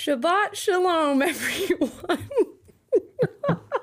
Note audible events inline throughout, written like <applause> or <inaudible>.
Shabbat Shalom, <laughs> everyone. <laughs>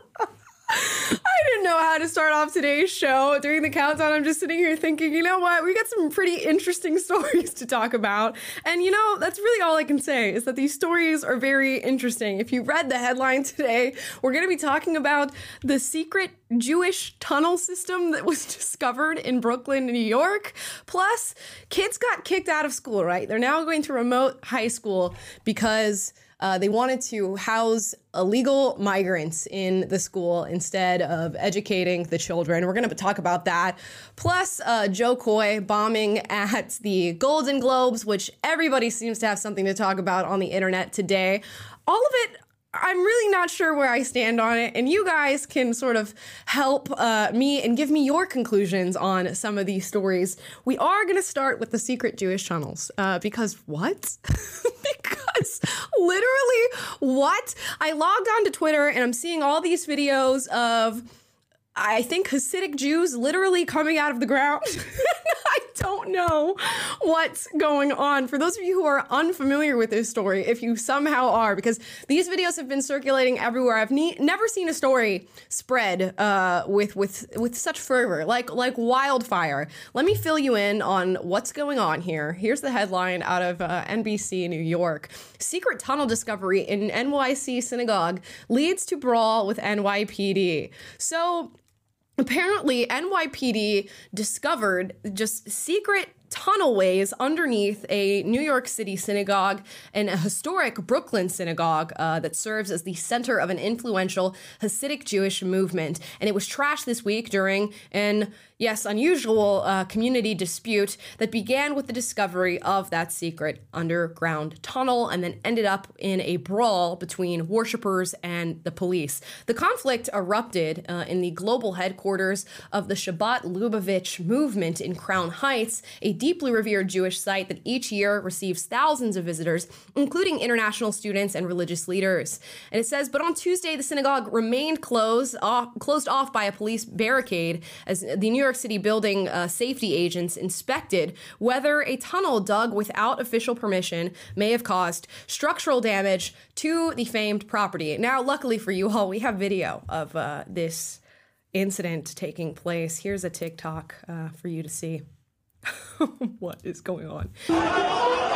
I didn't know how to start off today's show. During the countdown, I'm just sitting here thinking, you know what? We got some pretty interesting <laughs> stories to talk about. And you know, that's really all I can say is that these stories are very interesting. If you read the headline today, we're going to be talking about the secret Jewish tunnel system that was <laughs> discovered in Brooklyn, New York. Plus, kids got kicked out of school, right? They're now going to remote high school because uh, they wanted to house illegal migrants in the school instead of educating the children. We're going to talk about that. Plus, uh, Jo Koy bombing at the Golden Globes, which everybody seems to have something to talk about on the internet today. All of it I'm really not sure where I stand on it, and you guys can sort of help uh, me and give me your conclusions on some of these stories. We are going to start with the secret Jewish tunnels uh, because what? <laughs> because literally, what? I logged onto Twitter and I'm seeing all these videos of I think Hasidic Jews literally coming out of the ground. <laughs> I don't know what's going on. For those of you who are unfamiliar with this story, if you somehow are, because these videos have been circulating everywhere, I've ne- never seen a story spread uh, with with with such fervor, like like wildfire. Let me fill you in on what's going on here. Here's the headline out of uh, NBC New York: Secret tunnel discovery in NYC synagogue leads to brawl with NYPD. So apparently NYPD discovered just secret tunnelways underneath a New York City synagogue and a historic Brooklyn synagogue uh, that serves as the center of an influential Hasidic Jewish movement. And it was trashed this week during an yes, unusual uh, community dispute that began with the discovery of that secret underground tunnel and then ended up in a brawl between worshippers and the police. The conflict erupted uh, in the global headquarters of the Chabad Lubavitch movement in Crown Heights, a deeply revered Jewish site that each year receives thousands of visitors, including international students and religious leaders. And it says, but on Tuesday, the synagogue remained closed off, closed off by a police barricade as the New York City building uh, safety agents inspected whether a tunnel dug without official permission may have caused structural damage to the famed property. Now, luckily for you all, we have video of uh, this incident taking place. Here's a TikTok uh, for you to see. <laughs> what is going on?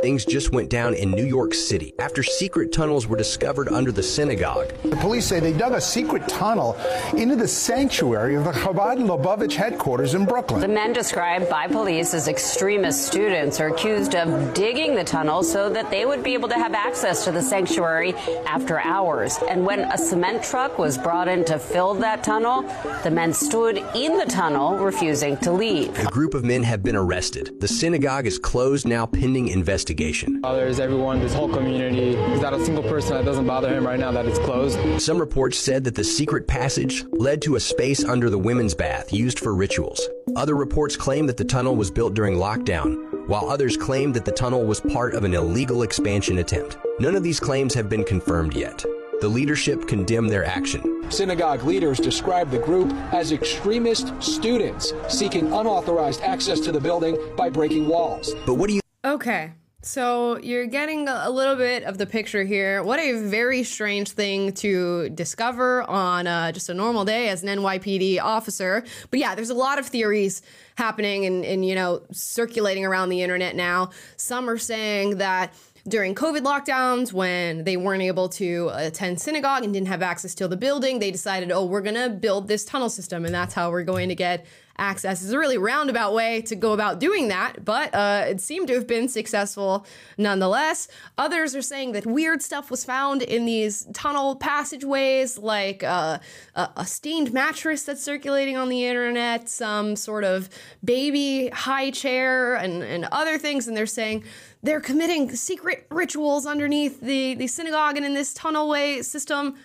Things just went down in New York City after secret tunnels were discovered under the synagogue. The police say they dug a secret tunnel into the sanctuary of the Chabad Lubavitch headquarters in Brooklyn. The men described by police as extremist students are accused of digging the tunnel so that they would be able to have access to the sanctuary after hours. And when a cement truck was brought in to fill that tunnel, the men stood in the tunnel, refusing to leave. A group of men have been arrested. The synagogue is closed now pending investigation. Bothers everyone, this whole community. There's not a single person that doesn't bother him right now that it's closed. Some reports said that the secret passage led to a space under the women's bath used for rituals. Other reports claim that the tunnel was built during lockdown, while others claim that the tunnel was part of an illegal expansion attempt. None of these claims have been confirmed yet. The leadership condemned their action. Synagogue leaders describe the group as extremist students seeking unauthorized access to the building by breaking walls. But what do you Okay. So you're getting a little bit of the picture here. What a very strange thing to discover on uh, just a normal day as an NYPD officer. But yeah, there's a lot of theories happening and, and you know circulating around the internet now. Some are saying that during COVID lockdowns, when they weren't able to attend synagogue and didn't have access to the building, they decided, oh, we're going to build this tunnel system and that's how we're going to get access. It's a really roundabout way to go about doing that, but uh, it seemed to have been successful nonetheless. Others are saying that weird stuff was found in these tunnel passageways, like uh, a, stained mattress that's circulating on the internet, some sort of baby high chair, and, and other things. And they're saying they're committing secret rituals underneath the, the synagogue and in this tunnelway system.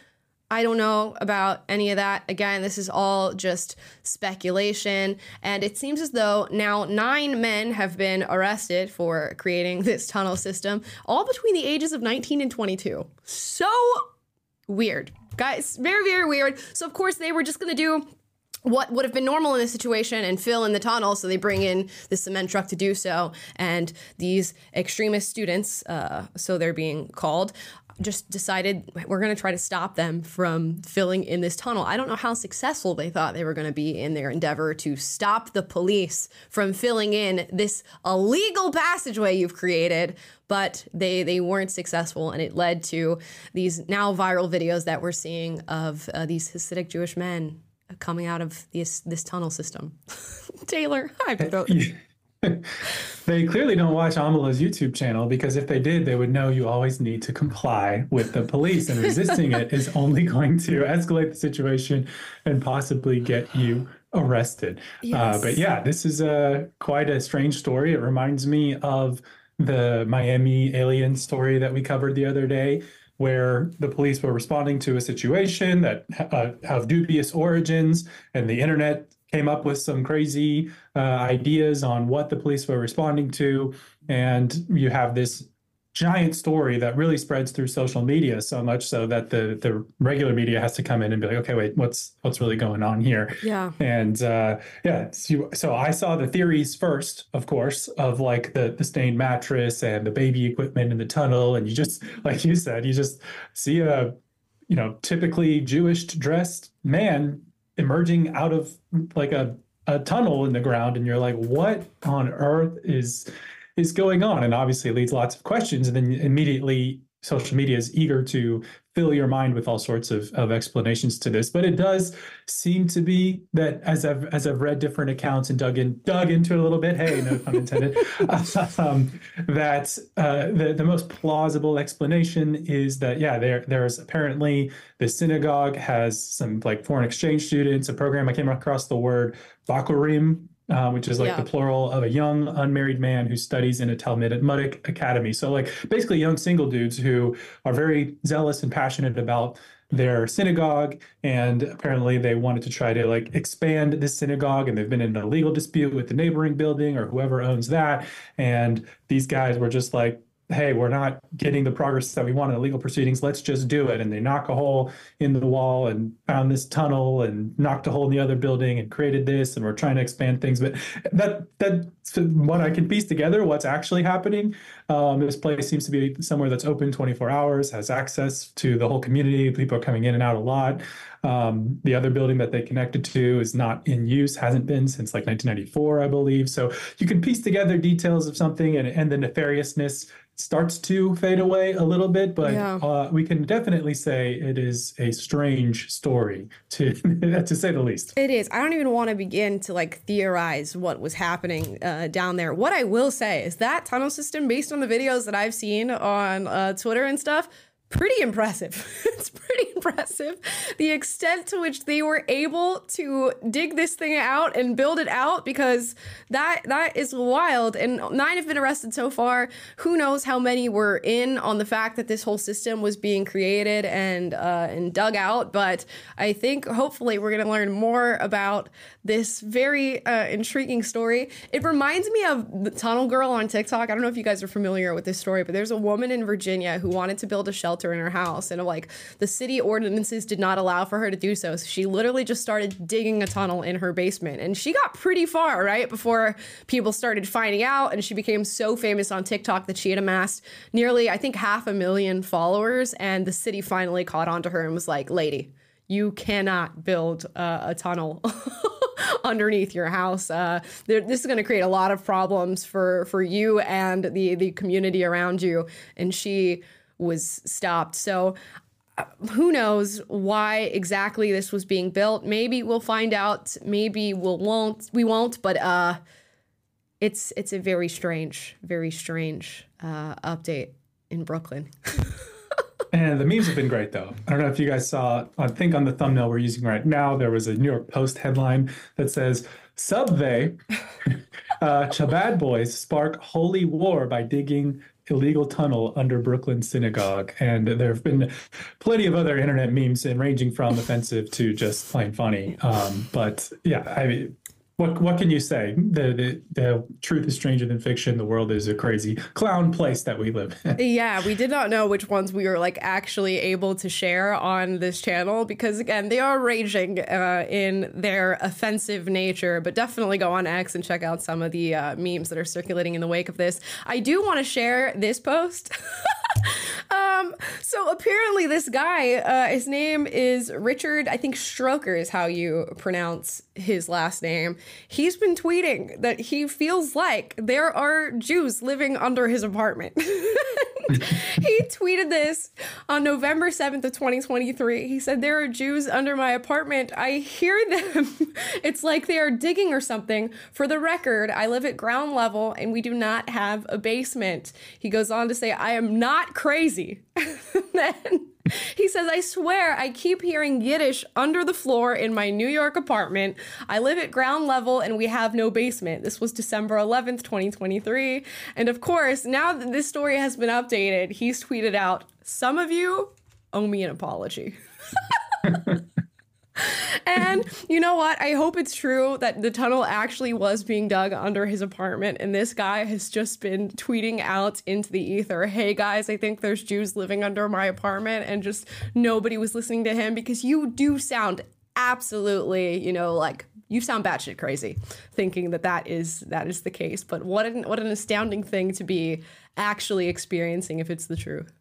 I don't know about any of that. Again, this is all just speculation. And it seems as though now nine men have been arrested for creating this tunnel system, all between the ages of 19 and 22. So weird. Guys, very, very weird. So, of course, they were just going to do what would have been normal in this situation and fill in the tunnel. So they bring in the cement truck to do so. And these extremist students, uh, so they're being called, just decided we're going to try to stop them from filling in this tunnel. I don't know how successful they thought they were going to be in their endeavor to stop the police from filling in this illegal passageway you've created, but they they weren't successful, and it led to these now viral videos that we're seeing of uh, these Hasidic Jewish men coming out of this this tunnel system. <laughs> Taylor, I hi. <laughs> they clearly don't watch Amala's YouTube channel because if they did, they would know you always need to comply with the police, and resisting it is only going to escalate the situation and possibly get you arrested. Yes. Uh, but yeah, this is a quite a strange story. It reminds me of the Miami alien story that we covered the other day where the police were responding to a situation that uh, have dubious origins, and the internet came up with some crazy uh, ideas on what the police were responding to, and you have this giant story that really spreads through social media so much so that the the regular media has to come in and be like okay wait what's what's really going on here? Yeah. And uh, yeah so, so i saw the theories first of course of like the the stained mattress and the baby equipment in the tunnel. And you just like you said you just see a you know typically jewish dressed man emerging out of like a a tunnel in the ground. And you're like what on earth is is going on and obviously leads lots of questions and then immediately social media is eager to fill your mind with all sorts of, of explanations to this. But it does seem to be that as i've as i've read different accounts and dug in dug into it a little bit hey no pun <laughs> intended <laughs> um, that uh, the, the most plausible explanation is that yeah there there's apparently the synagogue has some like foreign exchange students a program i came across the word bakurim uh, which is like yeah. the plural of a young unmarried man who studies in a Talmudic academy. So, like, basically, young single dudes who are very zealous and passionate about their synagogue and apparently they wanted to try to like expand this synagogue and they've been in a legal dispute with the neighboring building or whoever owns that and these guys were just like hey, we're not getting the progress that we want in the legal proceedings. Let's just do it. And they knock a hole in the wall and found this tunnel and knocked a hole in the other building and created this. And we're trying to expand things. But that that's what I can piece together. What's actually happening? Um, this place seems to be somewhere that's open 24 hours, has access to the whole community. People are coming in and out a lot. Um, the other building that they connected to is not in use, hasn't been since like 1994, I believe. So you can piece together details of something and, and the nefariousness starts to fade away a little bit, but yeah. uh, we can definitely say it is a strange story to <laughs> to say the least. It is. I don't even want to begin to like theorize what was happening uh, down there. What I will say is that tunnel system, based on the videos that I've seen on uh, Twitter and stuff, pretty impressive. <laughs> it's pretty impressive the extent to which they were able to dig this thing out and build it out because that that is wild. And nine have been arrested so far. Who knows how many were in on the fact that this whole system was being created and uh, and dug out. But I think hopefully we're going to learn more about this very uh, intriguing story. It reminds me of the Tunnel Girl on TikTok. I don't know if you guys are familiar with this story, but there's a woman in Virginia who wanted to build a shelter in her house, and like the city ordinances did not allow for her to do so. So she literally just started digging a tunnel in her basement, and she got pretty far right before people started finding out, and she became so famous on TikTok that she had amassed nearly, I think, half a million followers, and the city finally caught on to her and was like, "Lady." You cannot build uh, a tunnel <laughs> underneath your house. Uh, this is going to create a lot of problems for for you and the the community around you. And she was stopped. So who knows why exactly this was being built? Maybe we'll find out. Maybe we'll won't. We won't. But uh, it's it's a very strange, very strange uh, update in Brooklyn. <laughs> And the memes have been great, though. I don't know if you guys saw, I think on the thumbnail we're using right now, there was a New York Post headline that says, Subway, <laughs> uh, Chabad boys spark holy war by digging illegal tunnel under Brooklyn synagogue. And there have been plenty of other internet memes, and ranging from offensive to just plain funny. Um, but yeah, I mean, what what can you say? The, the the truth is stranger than fiction. The world is a crazy clown place that we live in. <laughs> yeah, we did not know which ones we were like actually able to share on this channel because again, they are raging uh, in their offensive nature. But definitely go on X and check out some of the uh, memes that are circulating in the wake of this. I do want to share this post. <laughs> <laughs> um, so apparently, this guy, uh, his name is Richard. I think Stroker is how you pronounce his last name. He's been tweeting that he feels like there are Jews living under his apartment. <laughs> he tweeted this on November 7th of 2023. He said, There are Jews under my apartment. I hear them. <laughs> it's like they are digging or something. For the record, I live at ground level and we do not have a basement. He goes on to say, I am not crazy. <laughs> then he says, I swear I keep hearing Yiddish under the floor in my New York apartment. I live at ground level and we have no basement. This was December 11th, 2023. And of course, now that this story has been updated, he's tweeted out, Some of you owe me an apology. <laughs> <laughs> <laughs> and you know what? I hope it's true that the tunnel actually was being dug under his apartment, and this guy has just been tweeting out into the ether, "Hey guys, I think there's Jews living under my apartment," and just nobody was listening to him because you do sound absolutely, you know, like you sound batshit crazy, thinking that that is that is the case. But what an what an astounding thing to be actually experiencing if it's the truth.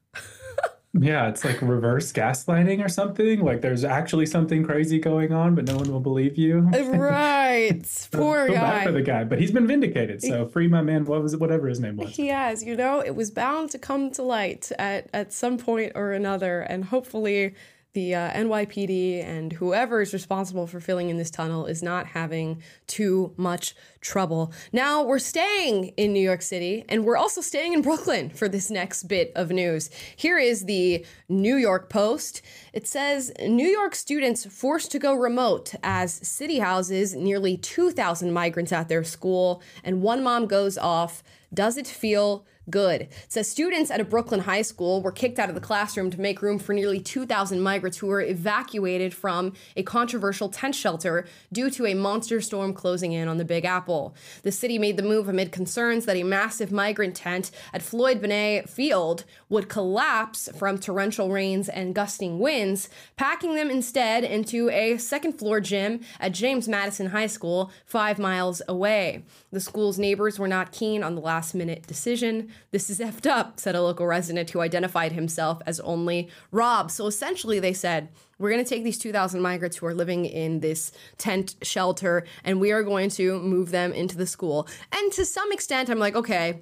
Yeah, it's like reverse gaslighting or something. Like there's actually something crazy going on, but no one will believe you. Uh, right. <laughs> Poor Feel guy. for the guy, but he's been vindicated. So free my man. What was it? Whatever his name was. He has, you know, it was bound to come to light at, at some point or another, and hopefully the uh, NYPD and whoever is responsible for filling in this tunnel is not having too much trouble. Now we're staying in New York City and we're also staying in Brooklyn for this next bit of news. Here is the New York Post. It says New York students forced to go remote as city houses nearly 2,000 migrants at their school, and one mom goes off. Does it feel good. It says students at a Brooklyn high school were kicked out of the classroom to make room for nearly 2,000 migrants who were evacuated from a controversial tent shelter due to a monster storm closing in on the Big Apple. The city made the move amid concerns that a massive migrant tent at Floyd Bennett Field would collapse from torrential rains and gusting winds, packing them instead into a second floor gym at James Madison High School, five miles away. The school's neighbors were not keen on the last minute decision. This is effed up, said a local resident who identified himself as only Rob. So essentially, they said, we're going to take these 2,000 migrants who are living in this tent shelter and we are going to move them into the school. And to some extent, I'm like, okay,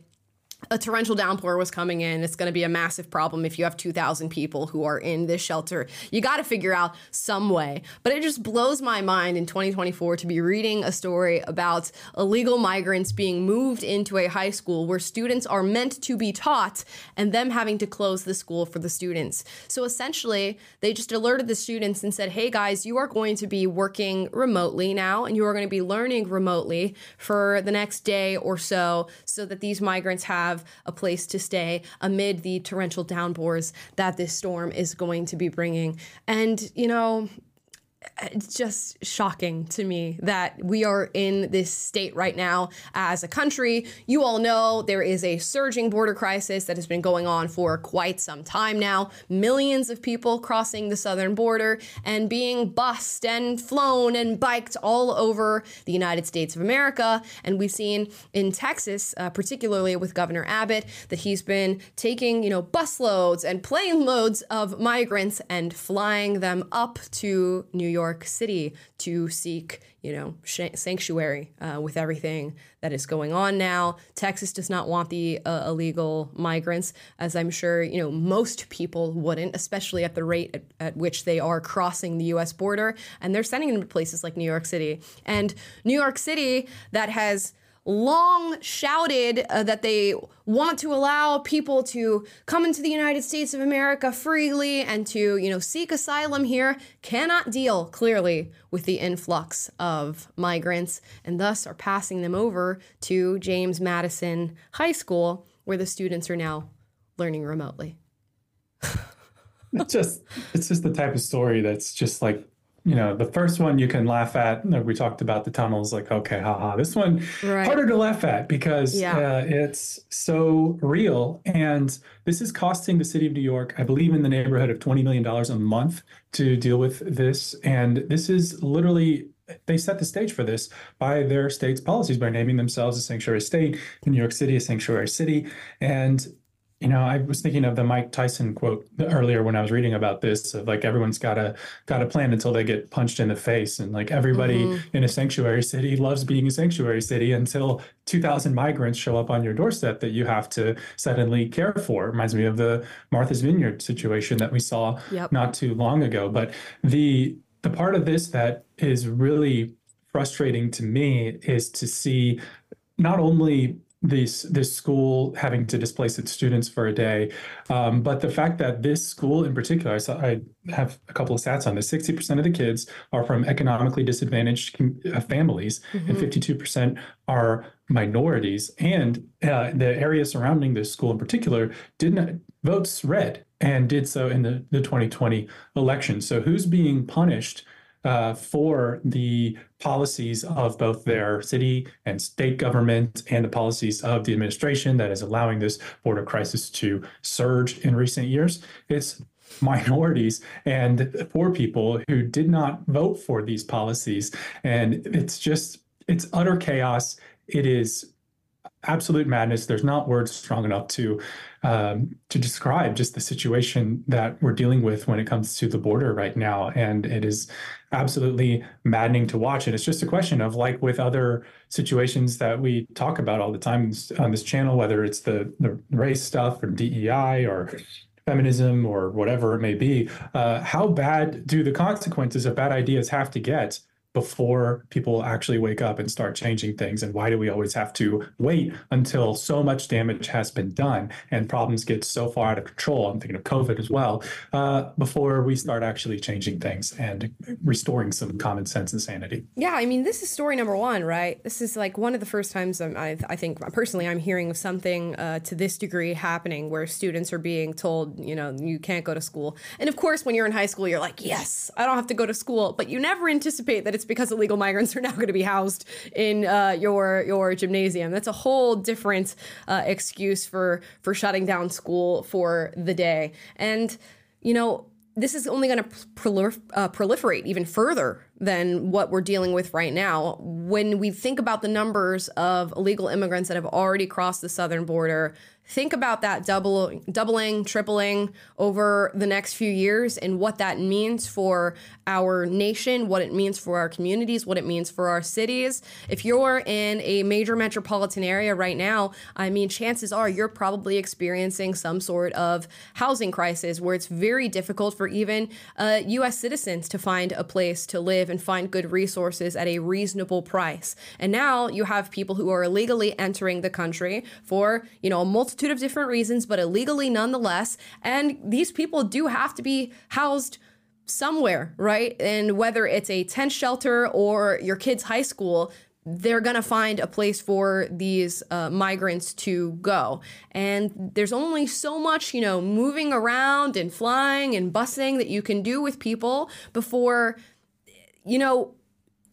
a torrential downpour was coming in. It's going to be a massive problem if you have 2,000 people who are in this shelter. You got to figure out some way. But it just blows my mind in 2024 to be reading a story about illegal migrants being moved into a high school where students are meant to be taught and them having to close the school for the students. So essentially, they just alerted the students and said, hey guys, you are going to be working remotely now and you are going to be learning remotely for the next day or so so that these migrants have have a place to stay amid the torrential downpours that this storm is going to be bringing. And, you know, it's just shocking to me that we are in this state right now as a country. You all know there is a surging border crisis that has been going on for quite some time now. Millions of people crossing the southern border and being bused and flown and biked all over the United States of America. And we've seen in Texas, uh, particularly with Governor Abbott, that he's been taking, you know, busloads and plane loads of migrants and flying them up to New York City to seek, you know, sh- sanctuary uh, with everything that is going on now. Texas does not want the uh, illegal migrants, as I'm sure, you know, most people wouldn't, especially at the rate at, at which they are crossing the U.S. border. And they're sending them to places like New York City. And New York City, that has long shouted uh, that they want to allow people to come into the United States of America freely and to, you know, seek asylum here cannot deal clearly with the influx of migrants and thus are passing them over to James Madison High School where the students are now learning remotely. <laughs> it's just it's just the type of story that's just like you know, the first one you can laugh at. We talked about the tunnels, like, okay, haha. This one right. harder to laugh at because yeah. uh, it's so real. And this is costing the city of New York, I believe, in the neighborhood of $20 million a month to deal with this. And this is literally they set the stage for this by their state's policies by naming themselves a sanctuary state New York City, a sanctuary city. And you know, I was thinking of the Mike Tyson quote earlier when I was reading about this of like everyone's got a got a plan until they get punched in the face, and like everybody mm-hmm. in a sanctuary city loves being a sanctuary city until 2,000 migrants show up on your doorstep that you have to suddenly care for. Reminds me of the Martha's Vineyard situation that we saw yep. not too long ago. But the the part of this that is really frustrating to me is to see not only this this school having to displace its students for a day. Um, but the fact that this school in particular, I, saw, I have a couple of stats on this. Sixty percent of the kids are from economically disadvantaged uh, families, mm-hmm. and fifty-two percent are minorities. And uh, the area surrounding this school in particular did not votes red and did so in the, the 2020 election. So who's being punished? Uh, for the policies of both their city and state government and the policies of the administration that is allowing this border crisis to surge in recent years. It's minorities and poor people who did not vote for these policies. And it's just, it's utter chaos. It is absolute madness. There's not words strong enough to um, to describe just the situation that we're dealing with when it comes to the border right now, and it is absolutely maddening to watch. And it's just a question of like with other situations that we talk about all the time on this channel, whether it's the the race stuff or DEI or feminism or whatever it may be. Uh, how bad do the consequences of bad ideas have to get before people actually wake up and start changing things? And why do we always have to wait until so much damage has been done and problems get so far out of control? I'm thinking of COVID as well, uh, before we start actually changing things and restoring some common sense and sanity. Yeah, I mean, this is story number one, right? This is like one of the first times I, I think personally I'm hearing of something uh, to this degree happening where students are being told, you know, you can't go to school. And of course, when you're in high school, you're like, yes, I don't have to go to school. But you never anticipate that it's it's because illegal migrants are now <laughs> going to be housed in uh, your your gymnasium. That's a whole different uh, excuse for for shutting down school for the day. And you know, this is only going to prolif- uh, proliferate even further than what we're dealing with right now. When we think about the numbers of illegal immigrants that have already crossed the southern border, think about that double, doubling, tripling over the next few years and what that means for our nation, what it means for our communities, what it means for our cities. If you're in a major metropolitan area right now, I mean, chances are you're probably experiencing some sort of housing crisis where it's very difficult for even uh, U.S. citizens to find a place to live and find good resources at a reasonable price. And now you have people who are illegally entering the country for, you know, a multitude of different reasons, but illegally nonetheless. And these people do have to be housed somewhere, right? And whether it's a tent shelter or your kid's high school, they're going to find a place for these uh, migrants to go. And there's only so much, you know, moving around and flying and busing that you can do with people before, you know,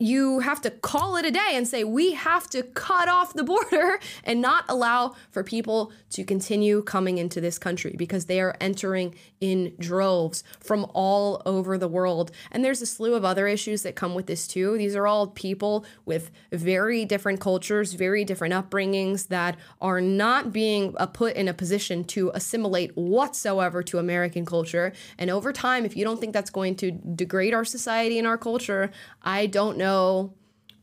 you have to call it a day and say we have to cut off the border <laughs> and not allow for people to continue coming into this country because they are entering in droves from all over the world. And there's a slew of other issues that come with this too. These are all people with very different cultures, very different upbringings that are not being uh, put in a position to assimilate whatsoever to American culture. And over time, if you don't think that's going to degrade our society and our culture, I don't know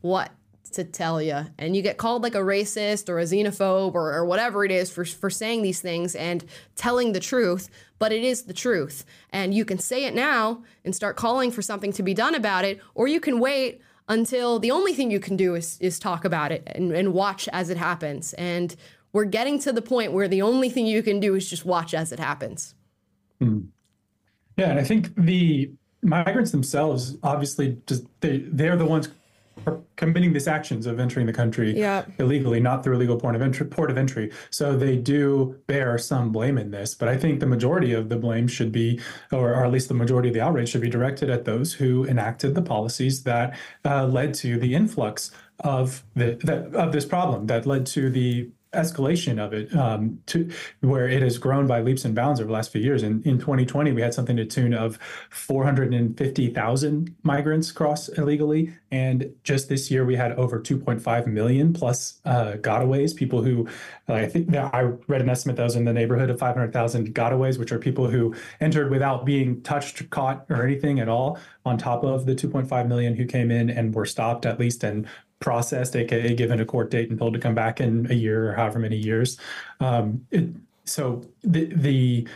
what to tell you. And you get called like a racist or a xenophobe or, or whatever it is for, for saying these things and telling the truth, but it is the truth. And you can say it now and start calling for something to be done about it, or you can wait until the only thing you can do is, is talk about it and, and watch as it happens. And we're getting to the point where the only thing you can do is just watch as it happens. Mm. Yeah, and I think the migrants themselves obviously just they they're the ones committing these actions of entering the country yeah. illegally, not through a legal port of entry. Port of entry. So they do bear some blame in this, but I think the majority of the blame should be, or, or at least the majority of the outrage should be directed at those who enacted the policies that uh, led to the influx of the that, of this problem, that led to the escalation of it um, to where it has grown by leaps and bounds over the last few years. And in 2020, we had something to tune of 450,000 migrants cross illegally. And just this year, we had over 2.5 million plus uh, gotaways, people who I think I read an estimate that was in the neighborhood of 500,000 gotaways, which are people who entered without being touched, caught, or anything at all, on top of the 2.5 million who came in and were stopped at least and processed, aka given a court date and told to come back in a year or however many years. Um, it, so the the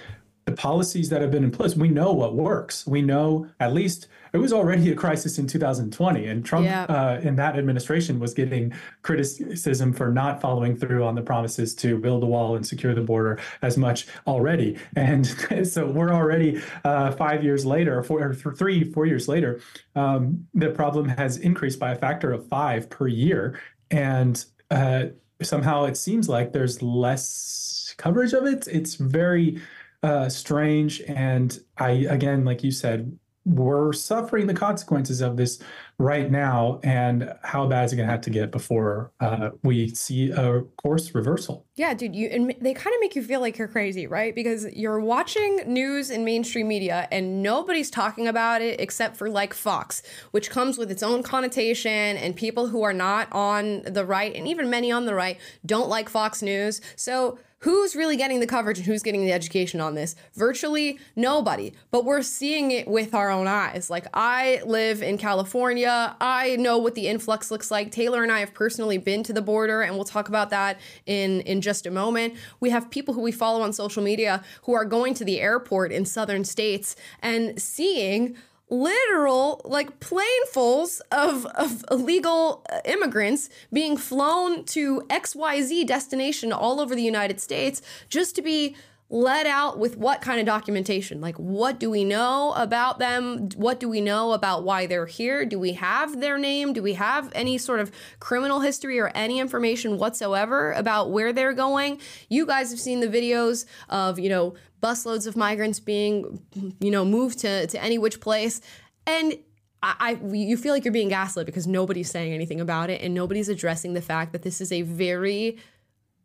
the policies that have been in place, we know what works. We know at least it was already a crisis in 2020, and Trump uh, in that administration was getting criticism for not following through on the promises to build a wall and secure the border as much already. And <laughs> so we're already uh, five years later, four, or three, four years later, um, the problem has increased by a factor of five per year, and uh, somehow it seems like there's less coverage of it. It's very uh, strange. And I, again, like you said, we're suffering the consequences of this right now. And how bad is it going to have to get before uh, we see a course reversal? Yeah, dude, you and they kind of make you feel like you're crazy, right? Because you're watching news in mainstream media and nobody's talking about it except for like Fox, which comes with its own connotation and people who are not on the right and even many on the right don't like Fox News. So Who's really getting the coverage and who's getting the education on this? Virtually nobody. But we're seeing it with our own eyes. Like, I live in California. I know what the influx looks like. Taylor and I have personally been to the border, and we'll talk about that in, in just a moment. We have people who we follow on social media who are going to the airport in southern states and seeing literal like planefuls of, of illegal uh, immigrants being flown to xyz destination all over the united states just to be let out with what kind of documentation? Like, what do we know about them? What do we know about why they're here? Do we have their name? Do we have any sort of criminal history or any information whatsoever about where they're going? You guys have seen the videos of, you know, busloads of migrants being, you know, moved to, to any which place. And I, I, you feel like you're being gaslit because nobody's saying anything about it and nobody's addressing the fact that this is a very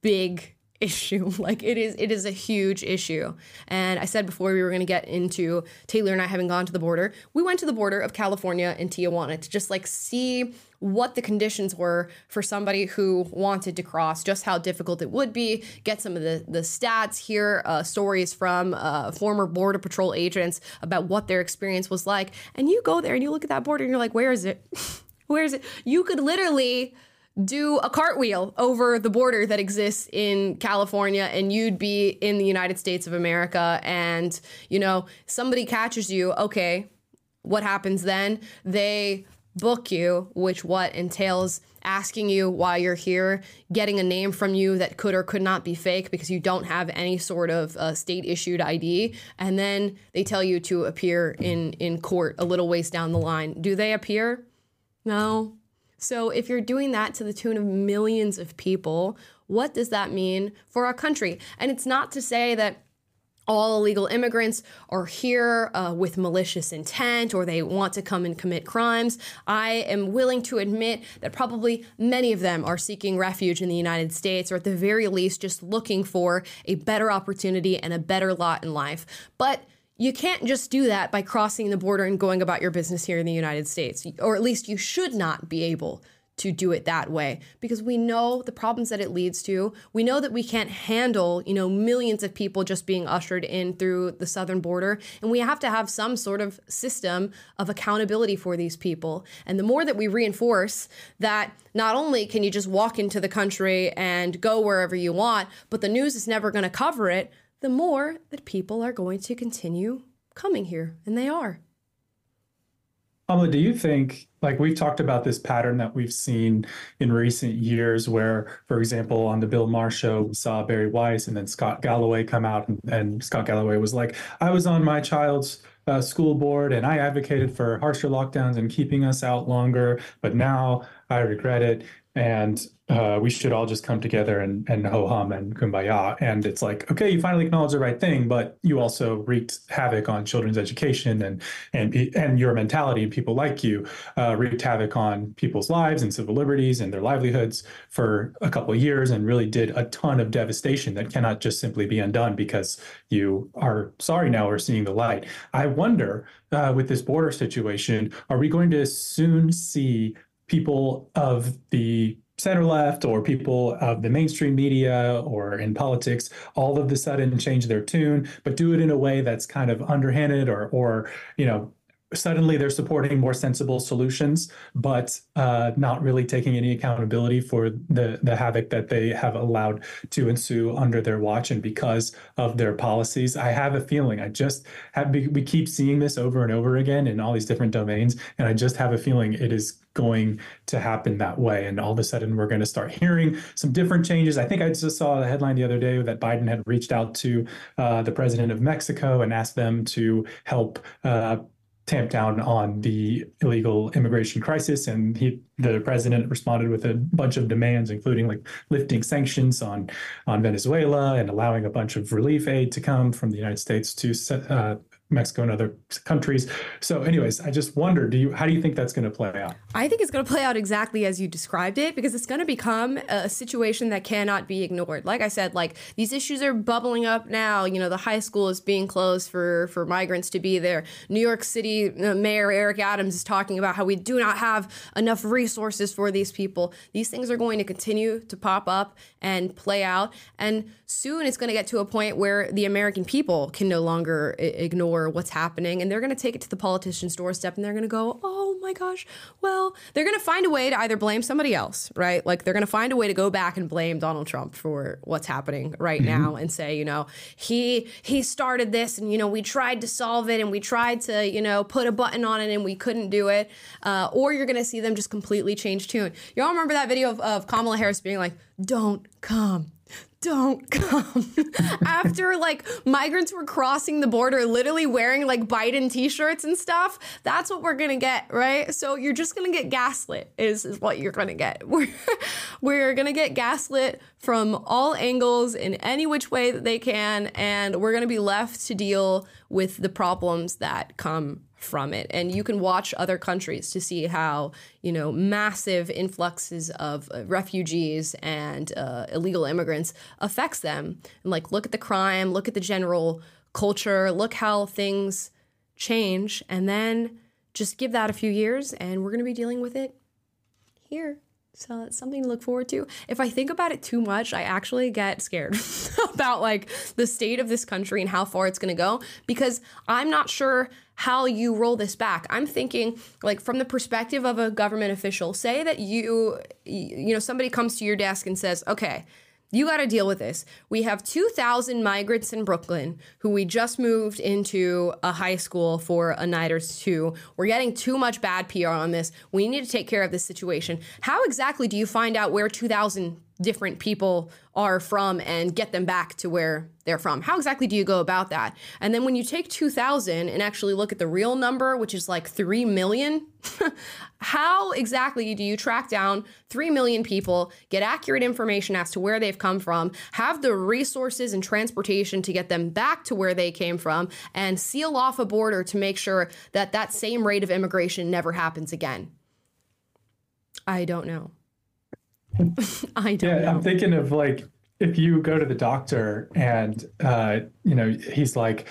big issue. <laughs> Like it is it is a huge issue. And i said before we were going to get into taylor and i having gone to the border we went to the border of california and tijuana to just like see what the conditions were for somebody who wanted to cross just how difficult it would be get some of the the stats here. Uh, stories from uh, former border patrol agents about what their experience was like. And you go there and you look at that border and you're like where is it? <laughs> Where is it? You could literally do a cartwheel over the border that exists in California and you'd be in the United States of America and you know somebody catches you okay what happens then? They book you which what entails asking you why you're here getting a name from you that could or could not be fake because you don't have any sort of uh, state issued ID and then they tell you to appear in in court a little ways down the line. Do they appear? No so, if you're doing that to the tune of millions of people, what does that mean for our country? And it's not to say that all illegal immigrants are here uh, with malicious intent or they want to come and commit crimes. I am willing to admit that probably many of them are seeking refuge in the United States or at the very least just looking for a better opportunity and a better lot in life. But you can't just do that by crossing the border and going about your business here in the United States, or at least you should not be able to do it that way because we know the problems that it leads to. We know that we can't handle, you know, millions of people just being ushered in through the southern border and we have to have some sort of system of accountability for these people. And the more that we reinforce that not only can you just walk into the country and go wherever you want, but the news is never going to cover it, the more that people are going to continue coming here and they are. Amala, do you think, like we've talked about this pattern that we've seen in recent years, where, for example, on the Bill Maher show, we saw Bari Weiss and then Scott Galloway come out, and, and Scott Galloway was like, I was on my child's uh, school board and I advocated for harsher lockdowns and keeping us out longer, but now I regret it. And uh, we should all just come together and, and ho hum and kumbaya. And it's like, okay, you finally acknowledge the right thing, but you also wreaked havoc on children's education and and and your mentality and people like you uh, wreaked havoc on people's lives and civil liberties and their livelihoods for a couple of years and really did a ton of devastation that cannot just simply be undone because you are sorry now or seeing the light. I wonder uh, with this border situation, are we going to soon see people of the center left or people of the mainstream media or in politics all of a sudden change their tune but do it in a way that's kind of underhanded or or you know suddenly they're supporting more sensible solutions, but uh, not really taking any accountability for the the havoc that they have allowed to ensue under their watch and because of their policies. I have a feeling. I just have. We keep seeing this over and over again in all these different domains, and I just have a feeling it is going to happen that way. And all of a sudden, we're going to start hearing some different changes. I think I just saw a headline the other day that Biden had reached out to uh, the president of Mexico and asked them to help. Uh, tamp down on the illegal immigration crisis and he the president responded with a bunch of demands including like lifting sanctions on on Venezuela and allowing a bunch of relief aid to come from the United States to uh, Mexico and other countries. So, anyways, I just wonder, do you how do you think that's going to play out? I think it's going to play out exactly as you described it because it's going to become a situation that cannot be ignored. Like I said, like these issues are bubbling up now. You know, the high school is being closed for for migrants to be there. New York City uh, Mayor Eric Adams is talking about how we do not have enough resources for these people. These things are going to continue to pop up and play out, and soon it's going to get to a point where the American people can no longer ignore what's happening and they're going to take it to the politician's doorstep and they're going to go, oh my gosh, well, they're going to find a way to either blame somebody else, right? Like they're going to find a way to go back and blame Donald Trump for what's happening right mm-hmm. now and say, you know, he he started this and you know we tried to solve it and we tried to you know put a button on it and we couldn't do it. Uh, or you're going to see them just completely change tune. Y'all remember that video of, of Kamala Harris being like, "Don't come." Don't come. <laughs> After like migrants were crossing the border, literally wearing like Biden t-shirts and stuff, that's what we're gonna get, right? So you're just gonna get gaslit, is, is what you're gonna get. <laughs> We're, we're gonna get gaslit from all angles in any which way that they can, and we're gonna be left to deal with the problems that come from it. And you can watch other countries to see how, you know, massive influxes of uh, refugees and uh, illegal immigrants affects them. And like, look at the crime, look at the general culture, look how things change. And then just give that a few years and we're going to be dealing with it here. So it's something to look forward to. If I think about it too much, I actually get scared <laughs> about like the state of this country and how far it's going to go because I'm not sure how you roll this back. I'm thinking like from the perspective of a government official, say that you you know somebody comes to your desk and says, "Okay, you got to deal with this. We have 2,000 migrants in Brooklyn who we just moved into a high school for a night or two. We're getting too much bad PR on this. We need to take care of this situation. How exactly do you find out where 2,000 different people are from and get them back to where they're from. How exactly do you go about that? And then when you take 2000 and actually look at the real number, which is like 3 million, <laughs> how exactly do you track down 3 million people, get accurate information as to where they've come from, have the resources and transportation to get them back to where they came from, and seal off a border to make sure that that same rate of immigration never happens again? I don't know. <laughs> I don't yeah, know. I'm thinking of like if you go to the doctor and uh, you know he's like,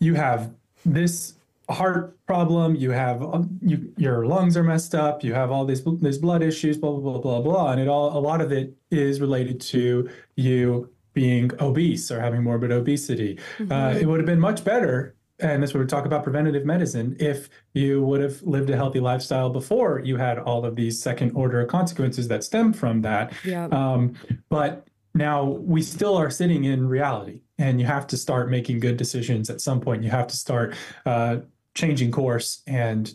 you have this heart problem, you have um, you your lungs are messed up, you have all these these blood issues, blah blah blah blah blah, and it all a lot of it is related to you being obese or having morbid obesity. Uh, Mm-hmm. it would have been much better and this would talk about preventative medicine if you would have lived a healthy lifestyle before you had all of these second order consequences that stem from that Yeah. um, but now we still are sitting in reality and you have to start making good decisions at some point you have to start uh, changing course and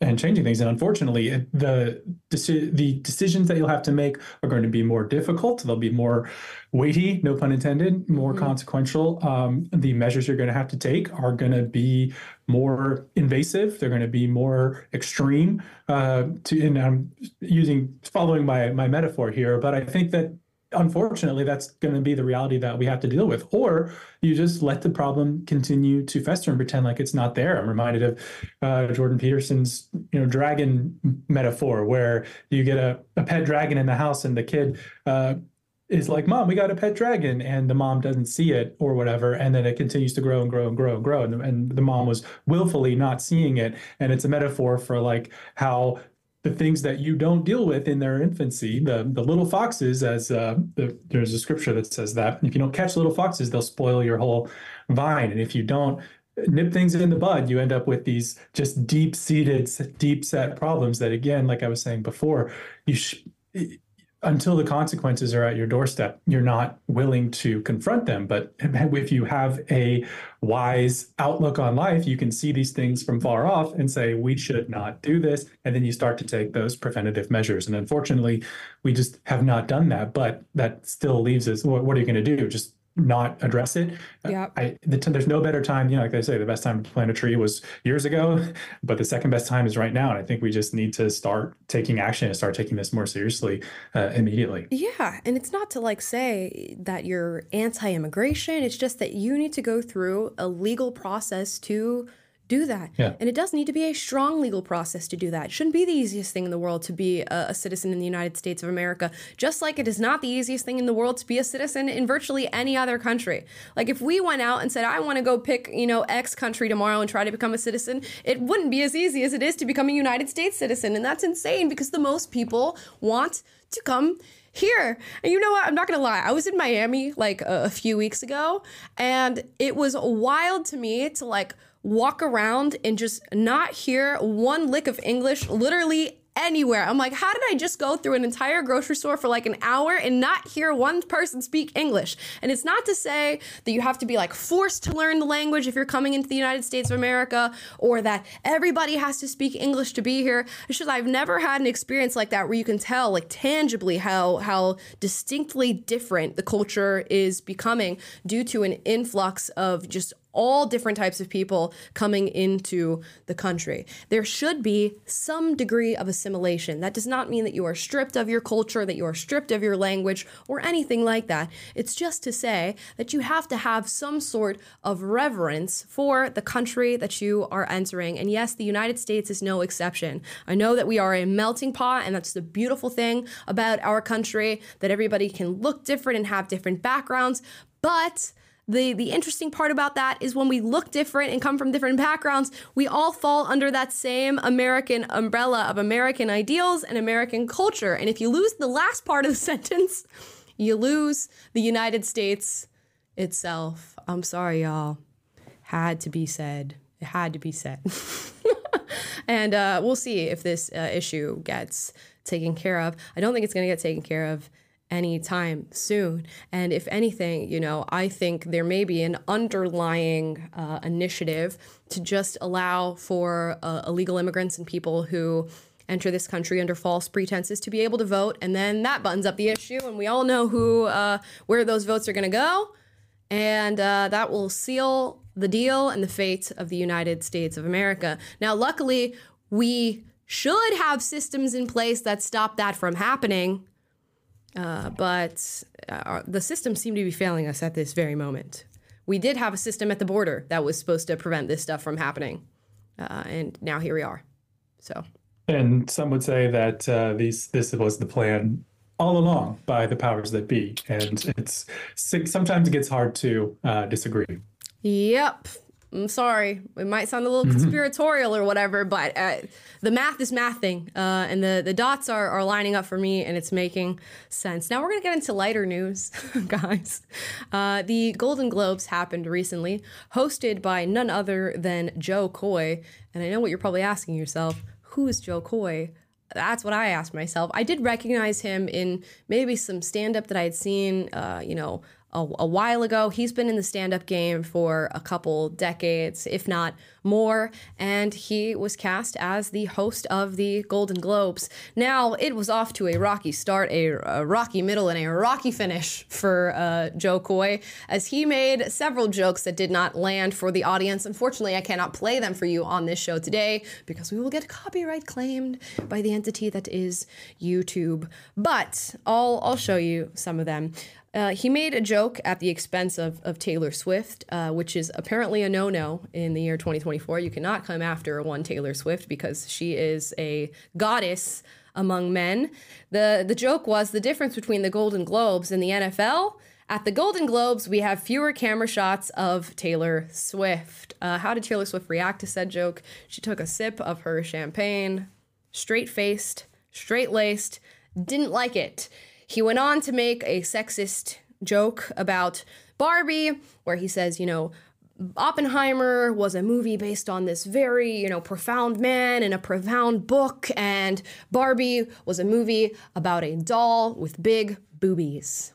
and changing things. And unfortunately it- the deci- the decisions that you'll have to make are going to be more difficult. They'll be more weighty no pun intended more consequential. Um, the measures you're going to have to take are going to be more invasive. They're going to be more extreme uh, to and i'm using following my my metaphor here but i think that unfortunately that's going to be the reality that we have to deal with. Or you just let the problem continue to fester and pretend like it's not there. I'm reminded of uh, jordan peterson's you know dragon metaphor where you get a, a pet dragon in the house and the kid uh, is like mom we got a pet dragon and the mom doesn't see it or whatever and then it continues to grow and grow and grow and grow and the, and the mom was willfully not seeing it. And it's a metaphor for like how the things that you don't deal with in their infancy, the the little foxes, as uh, the, there's a scripture that says that if you don't catch little foxes, they'll spoil your whole vine, and if you don't nip things in the bud, you end up with these just deep seated, deep set problems that, again, like I was saying before, you. Until the consequences are at your doorstep, you're not willing to confront them. But <laughs> if you have a wise outlook on life, you can see these things from far off and say, we should not do this. And then you start to take those preventative measures. And unfortunately, we just have not done that. But that still leaves us what, what are you going to do? Just not address it. Yeah. I, the t- there's no better time, you know, like I say, the best time to plant a tree was years ago, <laughs> but the second best time is right now. And I think we just need to start taking action and start taking this more seriously uh, immediately. Yeah, and it's not to like say that you're anti-immigration. It's just that you need to go through a legal process to do that. Yeah. And it does need to be a strong legal process to do that. It shouldn't be the easiest thing in the world to be a, a citizen in the United States of America, just like it is not the easiest thing in the world to be a citizen in virtually any other country. Like if we went out and said, I want to go pick, you know, X country tomorrow and try to become a citizen, it wouldn't be as easy as it is to become a United States citizen. And that's insane because the most people want to come here. And you know what? I'm not gonna lie. I was in Miami like a, a few weeks ago, and it was wild to me to like walk around and just not hear one lick of English literally anywhere. I'm like, how did I just go through an entire grocery store for like an hour and not hear one person speak English? And it's not to say that you have to be like forced to learn the language if you're coming into the United States of America or that everybody has to speak English to be here. It's just I've never had an experience like that where you can tell like tangibly how how distinctly different the culture is becoming due to an influx of just all different types of people coming into the country. There should be some degree of assimilation. That does not mean that you are stripped of your culture, that you are stripped of your language, or anything like that. It's just to say that you have to have some sort of reverence for the country that you are entering. And yes, the United States is no exception. I know that we are a melting pot, and that's the beautiful thing about our country that everybody can look different and have different backgrounds. But the the interesting part about that is when we look different and come from different backgrounds, we all fall under that same American umbrella of American ideals and American culture. And if you lose the last part of the <laughs> sentence, you lose the United States itself. I'm sorry, y'all. Had to be said. It had to be said. <laughs> and uh, we'll see if this uh, issue gets taken care of. I don't think it's going to get taken care of anytime soon. And if anything, you know, I think there may be an underlying uh, initiative to just allow for uh, illegal immigrants and people who enter this country under false pretenses to be able to vote, and then that buttons up the issue, and we all know who uh, where those votes are going to go, and uh, that will seal the deal and the fate of the United States of America. Now, luckily, we should have systems in place that stop that from happening. Uh, but uh, the system seemed to be failing us at this very moment. We did have a system at the border that was supposed to prevent this stuff from happening, uh, and now here we are. So, and some would say that uh, these this was the plan all along by the powers that be, and it's sometimes it gets hard to uh, disagree. Yep, I'm sorry, it might sound a little mm-hmm. conspiratorial or whatever, but uh, the math is mathing, uh, and the, the dots are, are lining up for me, and it's making sense. Now we're gonna get into lighter news, <laughs> guys. Uh, the Golden Globes happened recently, hosted by none other than Jo Koy, and I know what you're probably asking yourself: Who is Jo Koy? That's what I asked myself. I did recognize him in maybe some stand up that I had seen, uh, you know, a, a while ago. He's been in the stand up game for a couple decades, if not more, and he was cast as the host of the Golden Globes. Now, it was off to a rocky start, a, a rocky middle, and a rocky finish for uh, Jo Koy, as he made several jokes that did not land for the audience. Unfortunately, I cannot play them for you on this show today because we will get copyright claimed by the entity that is YouTube. But I'll, I'll show you some of them. Uh, he made a joke at the expense of, of Taylor Swift, uh, which is apparently a no no in the year 2024. You cannot come after one Taylor Swift because she is a goddess among men. The, the joke was the difference between the Golden Globes and the NFL. At the Golden Globes, we have fewer camera shots of Taylor Swift. Uh, how did Taylor Swift react to said joke? She took a sip of her champagne, straight faced, straight laced, didn't like it. He went on to make a sexist joke about Barbie, where he says, you know, Oppenheimer was a movie based on this very, you know, profound man and a profound book, and Barbie was a movie about a doll with big boobies.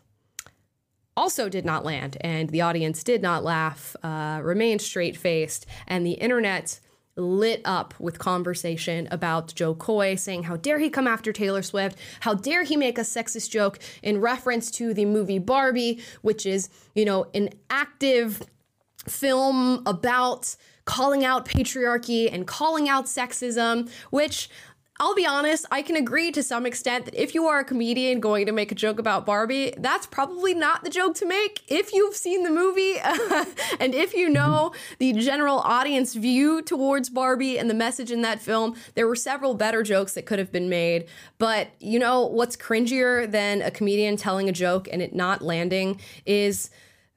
Also, did not land, and the audience did not laugh, uh, remained straight faced, and the internet lit up with conversation about Jo Koy saying, How dare he come after Taylor Swift? How dare he make a sexist joke in reference to the movie Barbie, which is, you know, an active film about calling out patriarchy and calling out sexism, which I'll be honest, I can agree to some extent that if you are a comedian going to make a joke about Barbie, that's probably not the joke to make. If you've seen the movie <laughs> and if you know the general audience view towards Barbie and the message in that film, there were several better jokes that could have been made. But you know what's cringier than a comedian telling a joke and it not landing is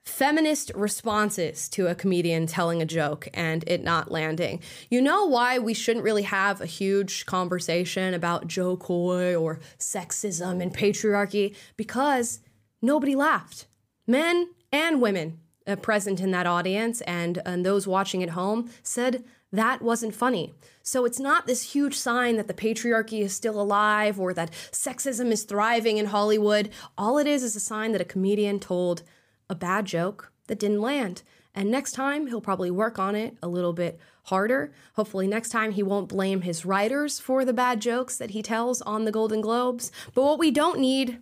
feminist responses to a comedian telling a joke and it not landing. You know why we shouldn't really have a huge conversation about Jo Koy or sexism and patriarchy? Because nobody laughed. Men and women uh, present in that audience and, and those watching at home said that wasn't funny. So it's not this huge sign that the patriarchy is still alive or that sexism is thriving in Hollywood. All it is is a sign that a comedian told a bad joke that didn't land. And next time, he'll probably work on it a little bit harder. Hopefully, next time, he won't blame his writers for the bad jokes that he tells on the Golden Globes. But what we don't need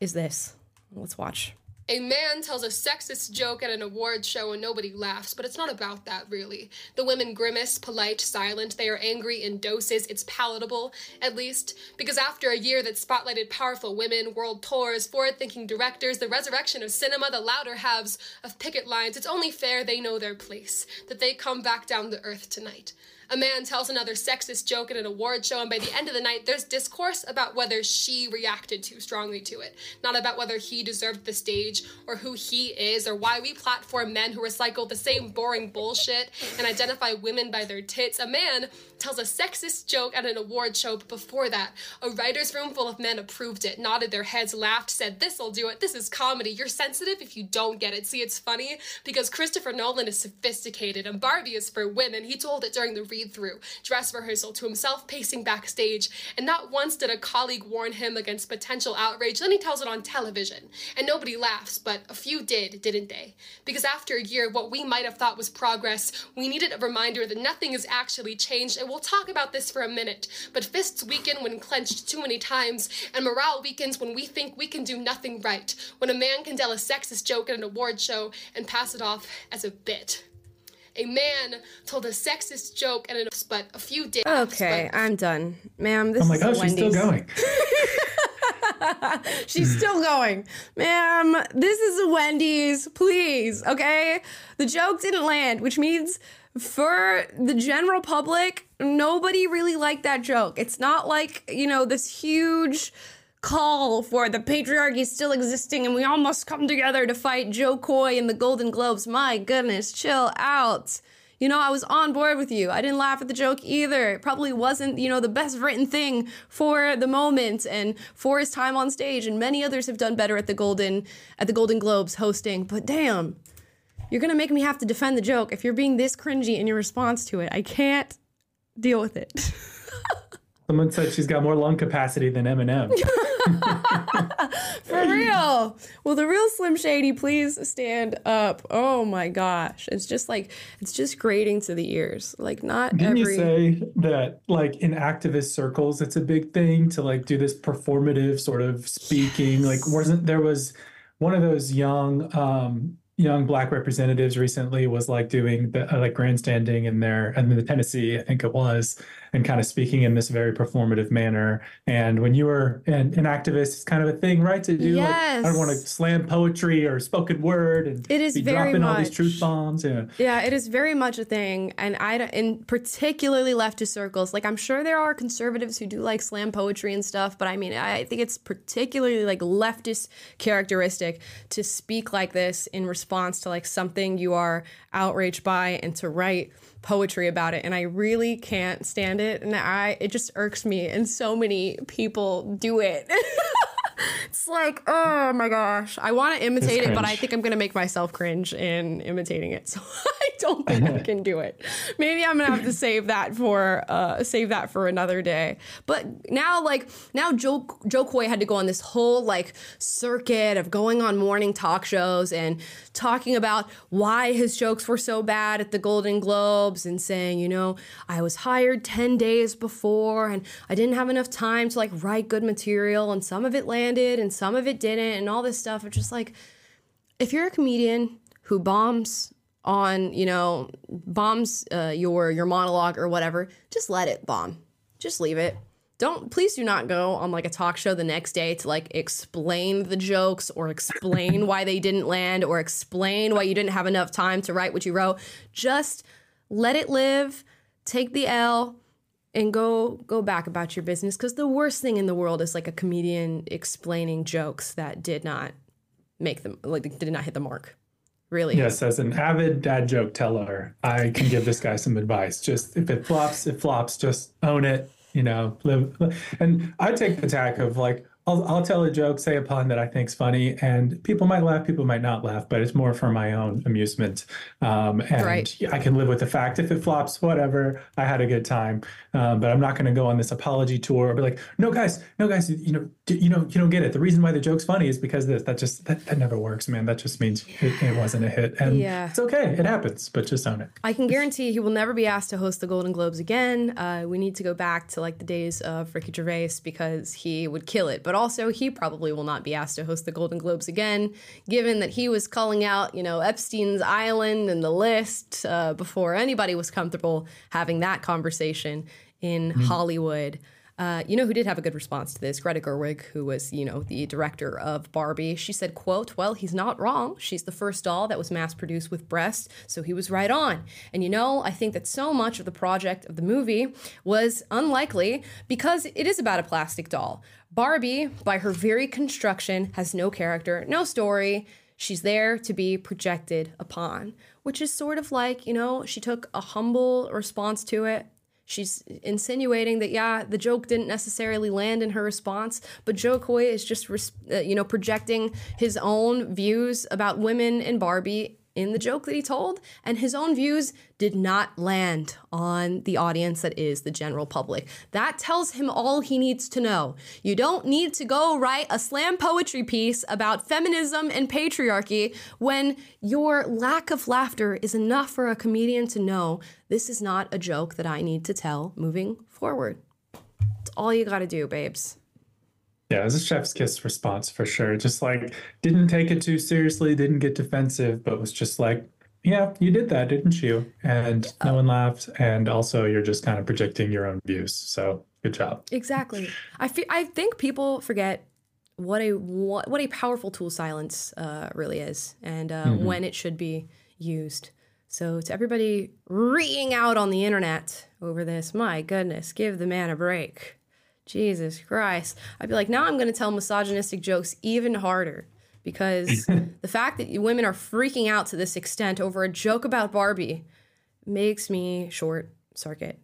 is this. Let's watch. A man tells a sexist joke at an awards show and nobody laughs, but it's not about that, really. The women grimace, polite, silent. They are angry in doses. It's palatable, at least, because after a year that spotlighted powerful women, world tours, forward thinking directors, the resurrection of cinema, the louder halves of picket lines, it's only fair they know their place, that they come back down to earth tonight. A man tells another sexist joke at an award show, and by the end of the night, there's discourse about whether she reacted too strongly to it, not about whether he deserved the stage or who he is or why we platform men who recycle the same boring bullshit and identify women by their tits. A man tells a sexist joke at an award show, but before that, a writer's room full of men approved it, nodded their heads, laughed, said, This'll do it. This is comedy. You're sensitive if you don't get it. See, it's funny because Christopher Nolan is sophisticated and Barbie is for women. He told it during the read through, dress rehearsal to himself pacing backstage, and not once did a colleague warn him against potential outrage. Then he tells it on television, and nobody laughs, but a few did, didn't they? Because after a year, what we might have thought was progress, we needed a reminder that nothing has actually changed. It will we'll talk about this for a minute, but fists weaken when clenched too many times, and morale weakens when we think we can do nothing right, when a man can tell a sexist joke at an award show and pass it off as a bit. A man told a sexist joke at an but a few days. Okay, I'm done, ma'am. This oh I'm like, is oh, a she's still Wendy's. going. <laughs> <laughs> She's still going. Ma'am, this is a Wendy's, please, okay? The joke didn't land, which means for the general public, nobody really liked that joke. It's not like, you know, this huge call for the patriarchy still existing and we all must come together to fight Jo Koy and the Golden Globes. My goodness, chill out. You know, I was on board with you. I didn't laugh at the joke either. It probably wasn't, you know, the best written thing for the moment and for his time on stage. And many others have done better at the Golden at the Golden Globes hosting. But damn, you're gonna make me have to defend the joke if you're being this cringy in your response to it. I can't deal with it. <laughs> Someone said she's got more lung capacity than Eminem. <laughs> For real. Will the real Slim Shady please stand up? Oh my gosh. It's just like it's just grating to the ears. Like not Didn't every you say that like in activist circles it's a big thing to like do this performative sort of speaking? Like wasn't there was one of those young um young black representatives recently was like doing the uh, like grandstanding in there and in the Tennessee, I think it was, and kind of speaking in this very performative manner. And when you were an, an activist, it's kind of a thing, right? To do like I don't want to slam poetry or spoken word and It is be very dropping all these truth bombs. Yeah. Yeah, it is very much a thing, and I in particularly leftist circles. Like I'm sure there are conservatives who do like slam poetry and stuff, but I mean, I think it's particularly like leftist characteristic to speak like this in response to like something you are outraged by and to write poetry about it. And I really can't stand it. And I it just irks me. And so many people do it. <laughs> <laughs> It's like, oh my gosh. I want to imitate it, but I think I'm going to make myself cringe in imitating it. <laughs> So I don't think I can do it. Maybe I'm going to have to save that for uh save that for another day. But now like now Joe Jo Koy had to go on this whole like circuit of going on morning talk shows and talking about why his jokes were so bad at the Golden Globes and saying, you know, I was hired 10 days before and I didn't have enough time to like write good material and some of it landed and some of it didn't and all this stuff. It's just like if you're a comedian who bombs on, you know, bombs uh, your your monologue or whatever, just let it bomb. Just leave it. Don't please do not go on like a talk show the next day to like explain the jokes or explain why they didn't land or explain why you didn't have enough time to write what you wrote. Just let it live, take the L and go go back about your business cuz the worst thing in the world is like a comedian explaining jokes that did not make them like did not hit the mark. Really. Yes, as an avid dad joke teller, I can give this guy some advice. Just if it flops, it flops. Just own it. You know, live. And I take the tack of like, I'll, I'll tell a joke, say a pun that I think's funny, and people might laugh, people might not laugh, but it's more for my own amusement. Um, and Right. I can live with the fact if it flops, whatever. I had a good time, um, but I'm not going to go on this apology tour or be like, no, guys, no, guys, you know, you know, you don't get it. The reason why the joke's funny is because this. That just that, that never works, man. That just means it, it wasn't a hit, and Yeah. it's okay. It happens, but just own it. I can guarantee he will never be asked to host the Golden Globes again. Uh, we need to go back to like the days of Ricky Gervais because he would kill it. But also, he probably will not be asked to host the Golden Globes again, given that he was calling out, you know, Epstein's Island and the list uh, before anybody was comfortable having that conversation in Hollywood. Uh, you know who did have a good response to this? Greta Gerwig, who was, you know, the director of Barbie. She said, quote, well, he's not wrong. She's the first doll that was mass produced with breasts, so he was right on. And you know, I think that so much of the project of the movie was unlikely because it is about a plastic doll. Barbie, by her very construction, has no character, no story. She's there to be projected upon, which is sort of like, you know, she took a humble response to it. She's insinuating that yeah, the joke didn't necessarily land in her response, but Jo Koy is just uh, you know projecting his own views about women and Barbie in the joke that he told, and his own views did not land on the audience that is the general public. That tells him all he needs to know. You don't need to go write a slam poetry piece about feminism and patriarchy when your lack of laughter is enough for a comedian to know this is not a joke that I need to tell moving forward. It's all you gotta do, babes. Yeah, it was a chef's kiss response for sure. Just like didn't take it too seriously, didn't get defensive, but was just like, yeah, you did that, didn't you? And no one laughed. And also, you're just kind of projecting your own views. So good job. Exactly. I fe- I think people forget what a what, what a powerful tool silence uh, really is, and uh, Mhm. when it should be used. So to everybody reeing out on the internet over this, my goodness, give the man a break. Jesus Christ. I'd be like, now I'm going to tell misogynistic jokes even harder because <laughs> the fact that women are freaking out to this extent over a joke about Barbie makes me short circuit.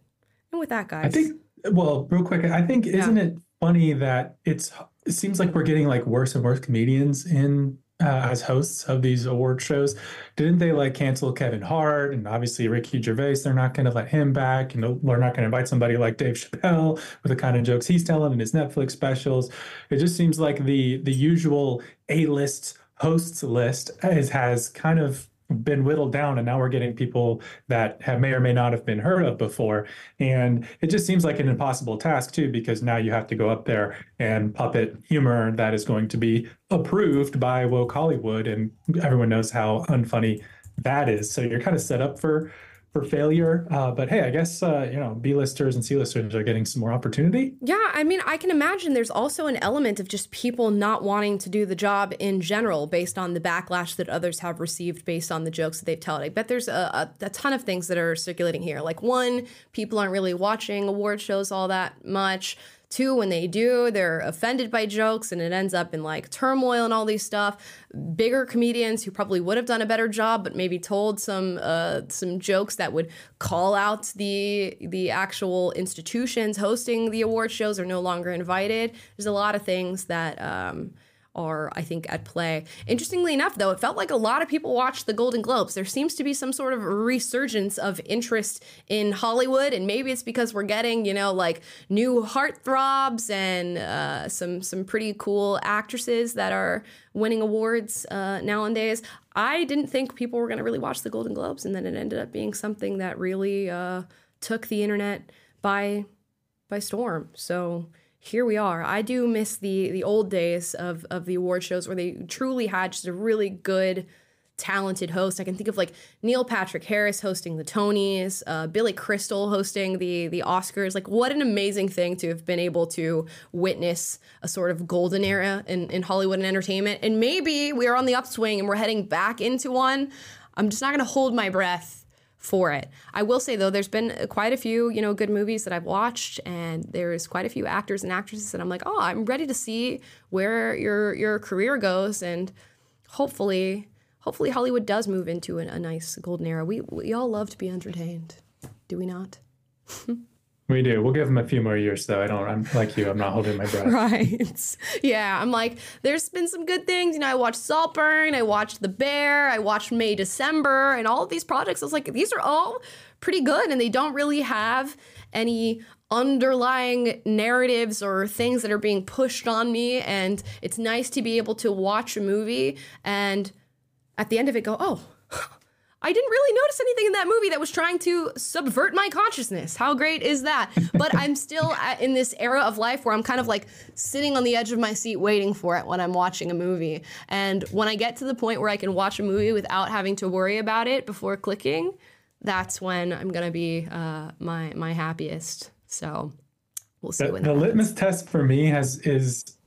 And with that, guys, I think, well, real quick, I think, isn't it funny that it's, it seems like we're getting like worse and worse comedians in uh, as hosts of these award shows. Didn't they like cancel Kevin Hart and obviously Ricky Gervais? They're not going to let him back. And we're not going to invite somebody like Dave Chappelle with the kind of jokes he's telling in his Netflix specials. It just seems like the the usual A list hosts list is, has kind of been whittled down and now we're getting people that have may or may not have been heard of before. And it just seems like an impossible task too because now you have to go up there and puppet humor that is going to be approved by woke hollywood and everyone knows how unfunny that is. So you're kind of set up for for failure uh, but hey i guess uh, you know b-listers and c-listers are getting some more opportunity Yeah, I mean, I can imagine there's also an element of just people not wanting to do the job in general based on the backlash that others have received based on the jokes that they've told. I bet there's a, a, a ton of things that are circulating here. Like, one, people aren't really watching award shows all that much. Two, when they do, they're offended by jokes and it ends up in like turmoil and all these stuff. Bigger comedians who probably would have done a better job, but maybe told some uh, some jokes that would call out the the actual institutions hosting the award shows are no longer invited. There's a lot of things that um, are, I think, at play. Interestingly enough, though, it felt like a lot of people watched the Golden Globes. There seems to be some sort of resurgence of interest in Hollywood, and maybe it's because we're getting, you know, like new heartthrobs and uh, some some pretty cool actresses that are winning awards uh, nowadays. I didn't think people were going to really watch the Golden Globes, and then it ended up being something that really uh, took the internet by by storm. So here we are. I do miss the the old days of of the award shows where they truly had just a really good talented host. I can think of like Neil Patrick Harris hosting the Tonys, uh, Billy Crystal hosting the the Oscars. Like what an amazing thing to have been able to witness a sort of golden era in, in Hollywood and entertainment. And maybe we are on the upswing and we're heading back into one. I'm just not gonna hold my breath for it. I will say though, there's been quite a few, you know, good movies that I've watched, and there's quite a few actors and actresses that I'm like, oh, I'm ready to see where your your career goes, and hopefully, hopefully Hollywood does move into a, a nice golden era. We we all love to be entertained, do we not? <laughs> we do we'll give them a few more years though i don't i'm like you i'm not holding my breath <laughs> Right. Yeah, I'm like, there's been some good things. You know, I watched Saltburn, I watched The Bear, I watched May December, and all of these projects. I was like, these are all pretty good, and they don't really have any underlying narratives or things that are being pushed on me. And it's nice to be able to watch a movie and at the end of it go, oh, I didn't really notice anything in that movie that was trying to subvert my consciousness. How great is that? But I'm still <laughs> at, in this era of life where I'm kind of like sitting on the edge of my seat waiting for it when I'm watching a movie. And when I get to the point where I can watch a movie without having to worry about it before clicking, that's when I'm gonna be uh, my my happiest. So we'll see the, when the litmus test for me has is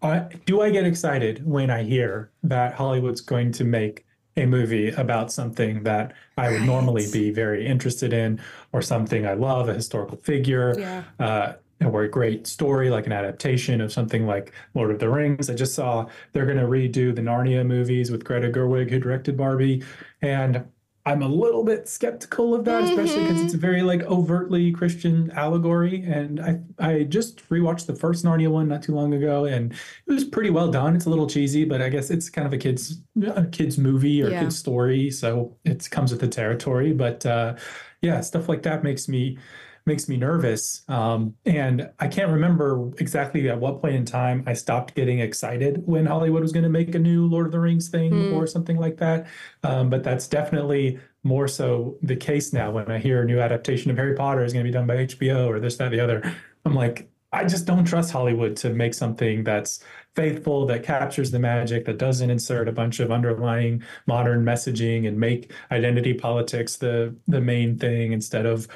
uh, do I get excited when I hear that Hollywood's going to make a movie about something that I would normally be very interested in or something I love, a historical figure, Yeah. uh, or a great story like an adaptation of something like Lord of the Rings. I just saw they're going to redo the Narnia movies with Greta Gerwig, who directed Barbie. And I'm a little bit skeptical of that, especially because it's a very like overtly Christian allegory. And I I just rewatched the first Narnia one not too long ago, and it was pretty well done. It's a little cheesy, but I guess it's kind of a kids a kids movie or Yeah. kids story, so it comes with the territory. But uh, yeah, stuff like that makes me makes me nervous. Um, and I can't remember exactly at what point in time I stopped getting excited when Hollywood was going to make a new Lord of the Rings thing or something like that. Um, but that's definitely more so the case now when I hear a new adaptation of Harry Potter is going to be done by HBO or this, that, the other. I'm like, I just don't trust Hollywood to make something that's faithful, that captures the magic, that doesn't insert a bunch of underlying modern messaging and make identity politics the the main thing instead of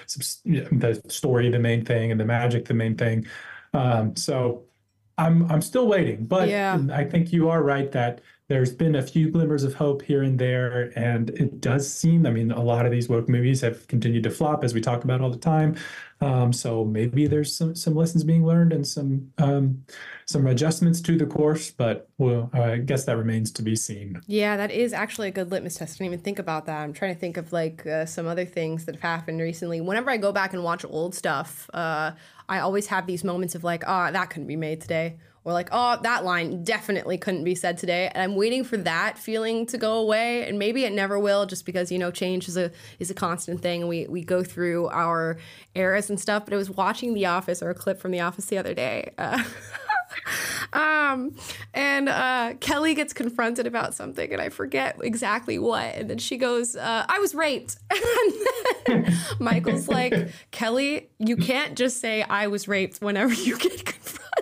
the story the main thing and the magic the main thing. Um, so I'm I'm still waiting, but Yeah. I think you are right that there's been a few glimmers of hope here and there, and it does seem. I mean, a lot of these woke movies have continued to flop, as we talk about all the time. Um, so maybe there's some some lessons being learned and some um, some adjustments to the course, but well, I guess that remains to be seen. Yeah, that is actually a good litmus test. I didn't even think about that. I'm trying to think of like uh, some other things that have happened recently. Whenever I go back and watch old stuff, uh, I always have these moments of like, oh, that couldn't be made today. Or like, oh, that line definitely couldn't be said today. And I'm waiting for that feeling to go away. And maybe it never will, just because, you know, change is a is a constant thing. We we go through our eras and stuff. But I was watching The Office or a clip from The Office the other day. Uh, <laughs> um, and uh, Kelly gets confronted about something, and I forget exactly what. And then she goes, uh, "I was raped." <laughs> and <laughs> Michael's like, "Kelly, you can't just say I was raped whenever you get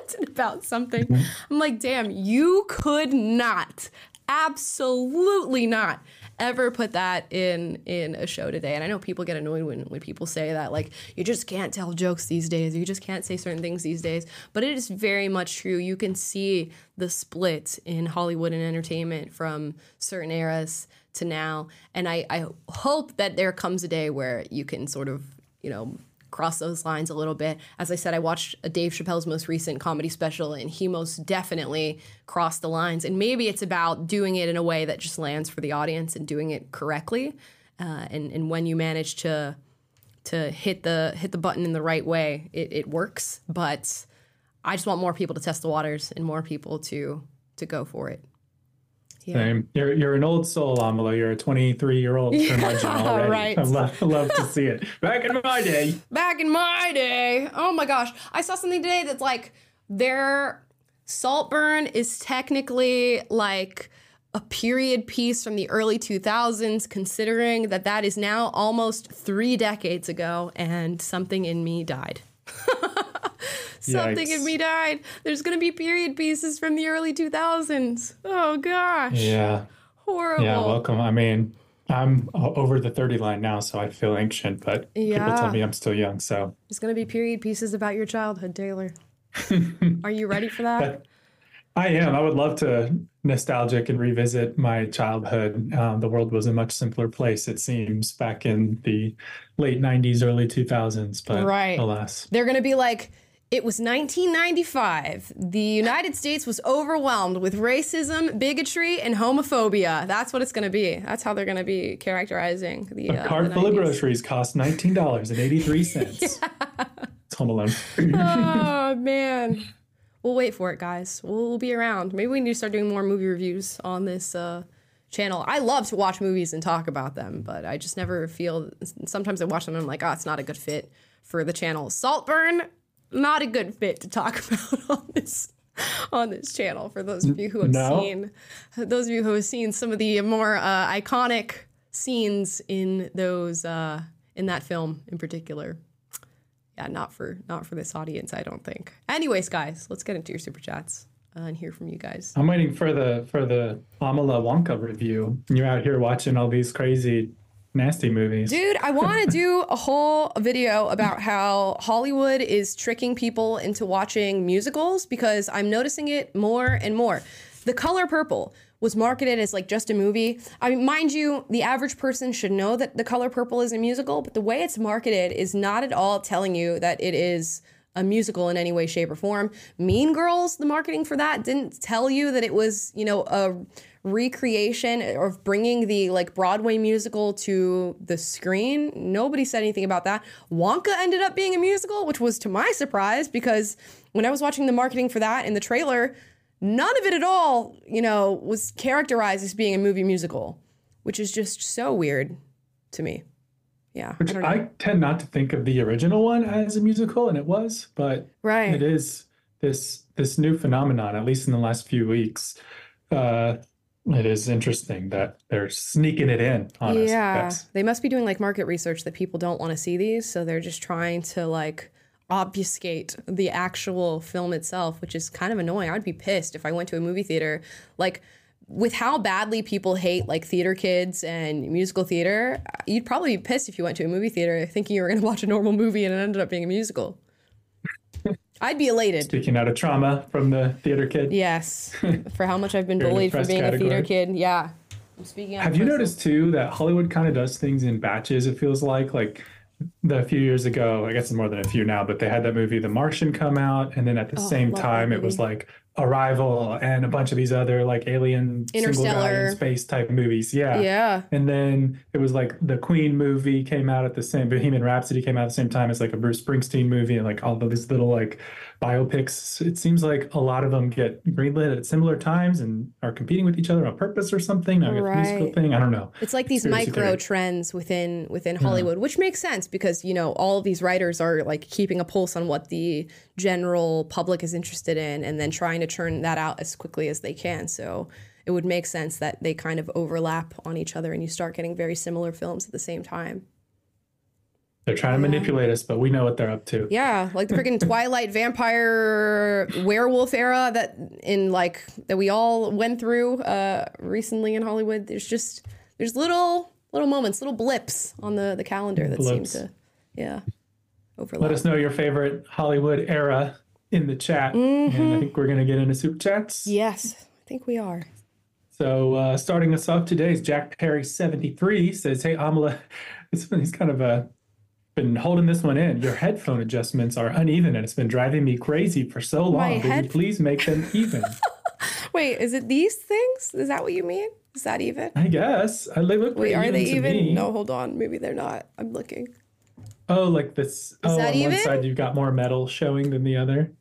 confronted about something." I'm like, "Damn, you could not, absolutely not." ever put that in in a show today and i know people get annoyed when when people say that like you just can't tell jokes these days you just can't say certain things these days but it is very much true you can see the split in hollywood and entertainment from certain eras to now and i i hope that there comes a day where you can sort of you know cross those lines a little bit. As I said, I watched Dave Chappelle's most recent comedy special, and he most definitely crossed the lines. And maybe it's about doing it in a way that just lands for the audience and doing it correctly. Uh, and and when you manage to to hit the hit the button in the right way, it, it works. But I just want more people to test the waters and more people to to go for it. Same. You're you're an old soul, Amala. You're a 23 year old <laughs> curmudgeon already. right. I love, love to see it. Back in my day, back in my day. Oh my gosh. I saw something today that's like their Saltburn is technically like a period piece from the early 2000s, considering that that is now almost three decades ago, and something in me died. <laughs> something in Yikes. me died. There's gonna be period pieces from the early 2000s. Oh gosh. yeah, Horrible. yeah. Welcome. I mean, I'm over the 30 line now, so I feel ancient, but people Yeah. tell me I'm still young. So There's gonna be period pieces about your childhood, Taylor. <laughs> Are you ready for that? I am. I would love to nostalgic and revisit my childhood. Um, the world was a much simpler place, it seems, back in the late 90s, early 2000s. But Right. alas. They're going to be like, it was 1995. The United States was overwhelmed with racism, bigotry, and homophobia. That's what it's going to be. That's how they're going to be characterizing the, A uh, cart the full of groceries cost $19.83. <laughs> It's Home Alone. oh, man. We'll wait for it, guys. We'll, we'll be around. Maybe we need to start doing more movie reviews on this uh, channel. I love to watch movies and talk about them, but I just never feel. Sometimes I watch them and I'm like, oh, it's not a good fit for the channel. Saltburn, not a good fit to talk <laughs> about on this on this channel. For those of you who have No? seen, those of you who have seen some of the more uh, iconic scenes in those uh, in that film in particular yeah, not for not for this audience, I don't think. Anyways, guys, let's get into your super chats uh, and hear from you guys. I'm waiting for the for the Amala Wonka review. You're out here watching all these crazy, nasty movies. Dude, I want to do a whole video about how Hollywood is tricking people into watching musicals because I'm noticing it more and more. The Color Purple was marketed as like just a movie. I mean, mind you, the average person should know that The Color Purple is a musical, but the way it's marketed is not at all telling you that it is a musical in any way, shape, or form. Mean Girls, the marketing for that didn't tell you that it was, you know, a recreation of bringing the like Broadway musical to the screen. Nobody said anything about that. Wonka ended up being a musical, which was to my surprise because when I was watching the marketing for that in the trailer, none of it at all, you know, was characterized as being a movie musical, which is just so weird to me. Yeah. Which I, I, tend not to think of the original one as a musical, and it was, but right. it is this this new phenomenon, at least in the last few weeks. Uh, it is interesting that they're sneaking it in on yeah. us. They must be doing like market research that people don't want to see these, so they're just trying to like obfuscate the actual film itself, which is kind of annoying. I would be pissed if I went to a movie theater like with how badly people hate like theater kids and musical theater, you'd probably be pissed if you went to a movie theater thinking you were going to watch a normal movie and it ended up being a musical. I'd be elated. Speaking out of trauma from the theater kid. Yes, <laughs> for how much I've been bullied for being category. a theater kid. Yeah, I'm speaking. Have you noticed too that Hollywood kind of does things in batches? It feels like like the few years ago. I guess it's more than a few now, but they had that movie The Martian come out, and then at the oh, same time, it was like Arrival and a bunch of these other like alien single guy in space type movies. Yeah. Yeah. And then it was like the Queen movie came out at the same Bohemian Rhapsody came out at the same time as like a Bruce Springsteen movie and like all of these little like biopics. It seems like a lot of them get greenlit at similar times and are competing with each other on purpose or something. Now right. musical thing. I don't know. It's like these micro trends within within hmm. Hollywood, yeah. which makes sense because you know all of these writers are like keeping a pulse on what the general public is interested in and then trying to churn that out as quickly as they can. So it would make sense that they kind of overlap on each other and you start getting very similar films at the same time. They're trying to manipulate us, but we know what they're up to. Yeah, like the freaking <laughs> Twilight vampire werewolf era that in like that we all went through uh recently in Hollywood. There's just there's little little moments, little blips on the the calendar that blips. seem to yeah overlap. Let us know your favorite Hollywood era in the chat, mm-hmm. and I think we're gonna get into super chats. Yes, I think we are. So uh, starting us off today is Jack Perry seventy three says, "Hey Amala, <laughs> it's he's kind of a been holding this one in. Your headphone adjustments are uneven and it's been driving me crazy for so long. My Will head... you please make them even? <laughs> Wait, is it these things? Is that what you mean? Is that even? I guess. I look Wait, are they even? Me. No, hold on. Maybe they're not. I'm looking. Oh, like this. Is oh, on even? one side you've got more metal showing than the other.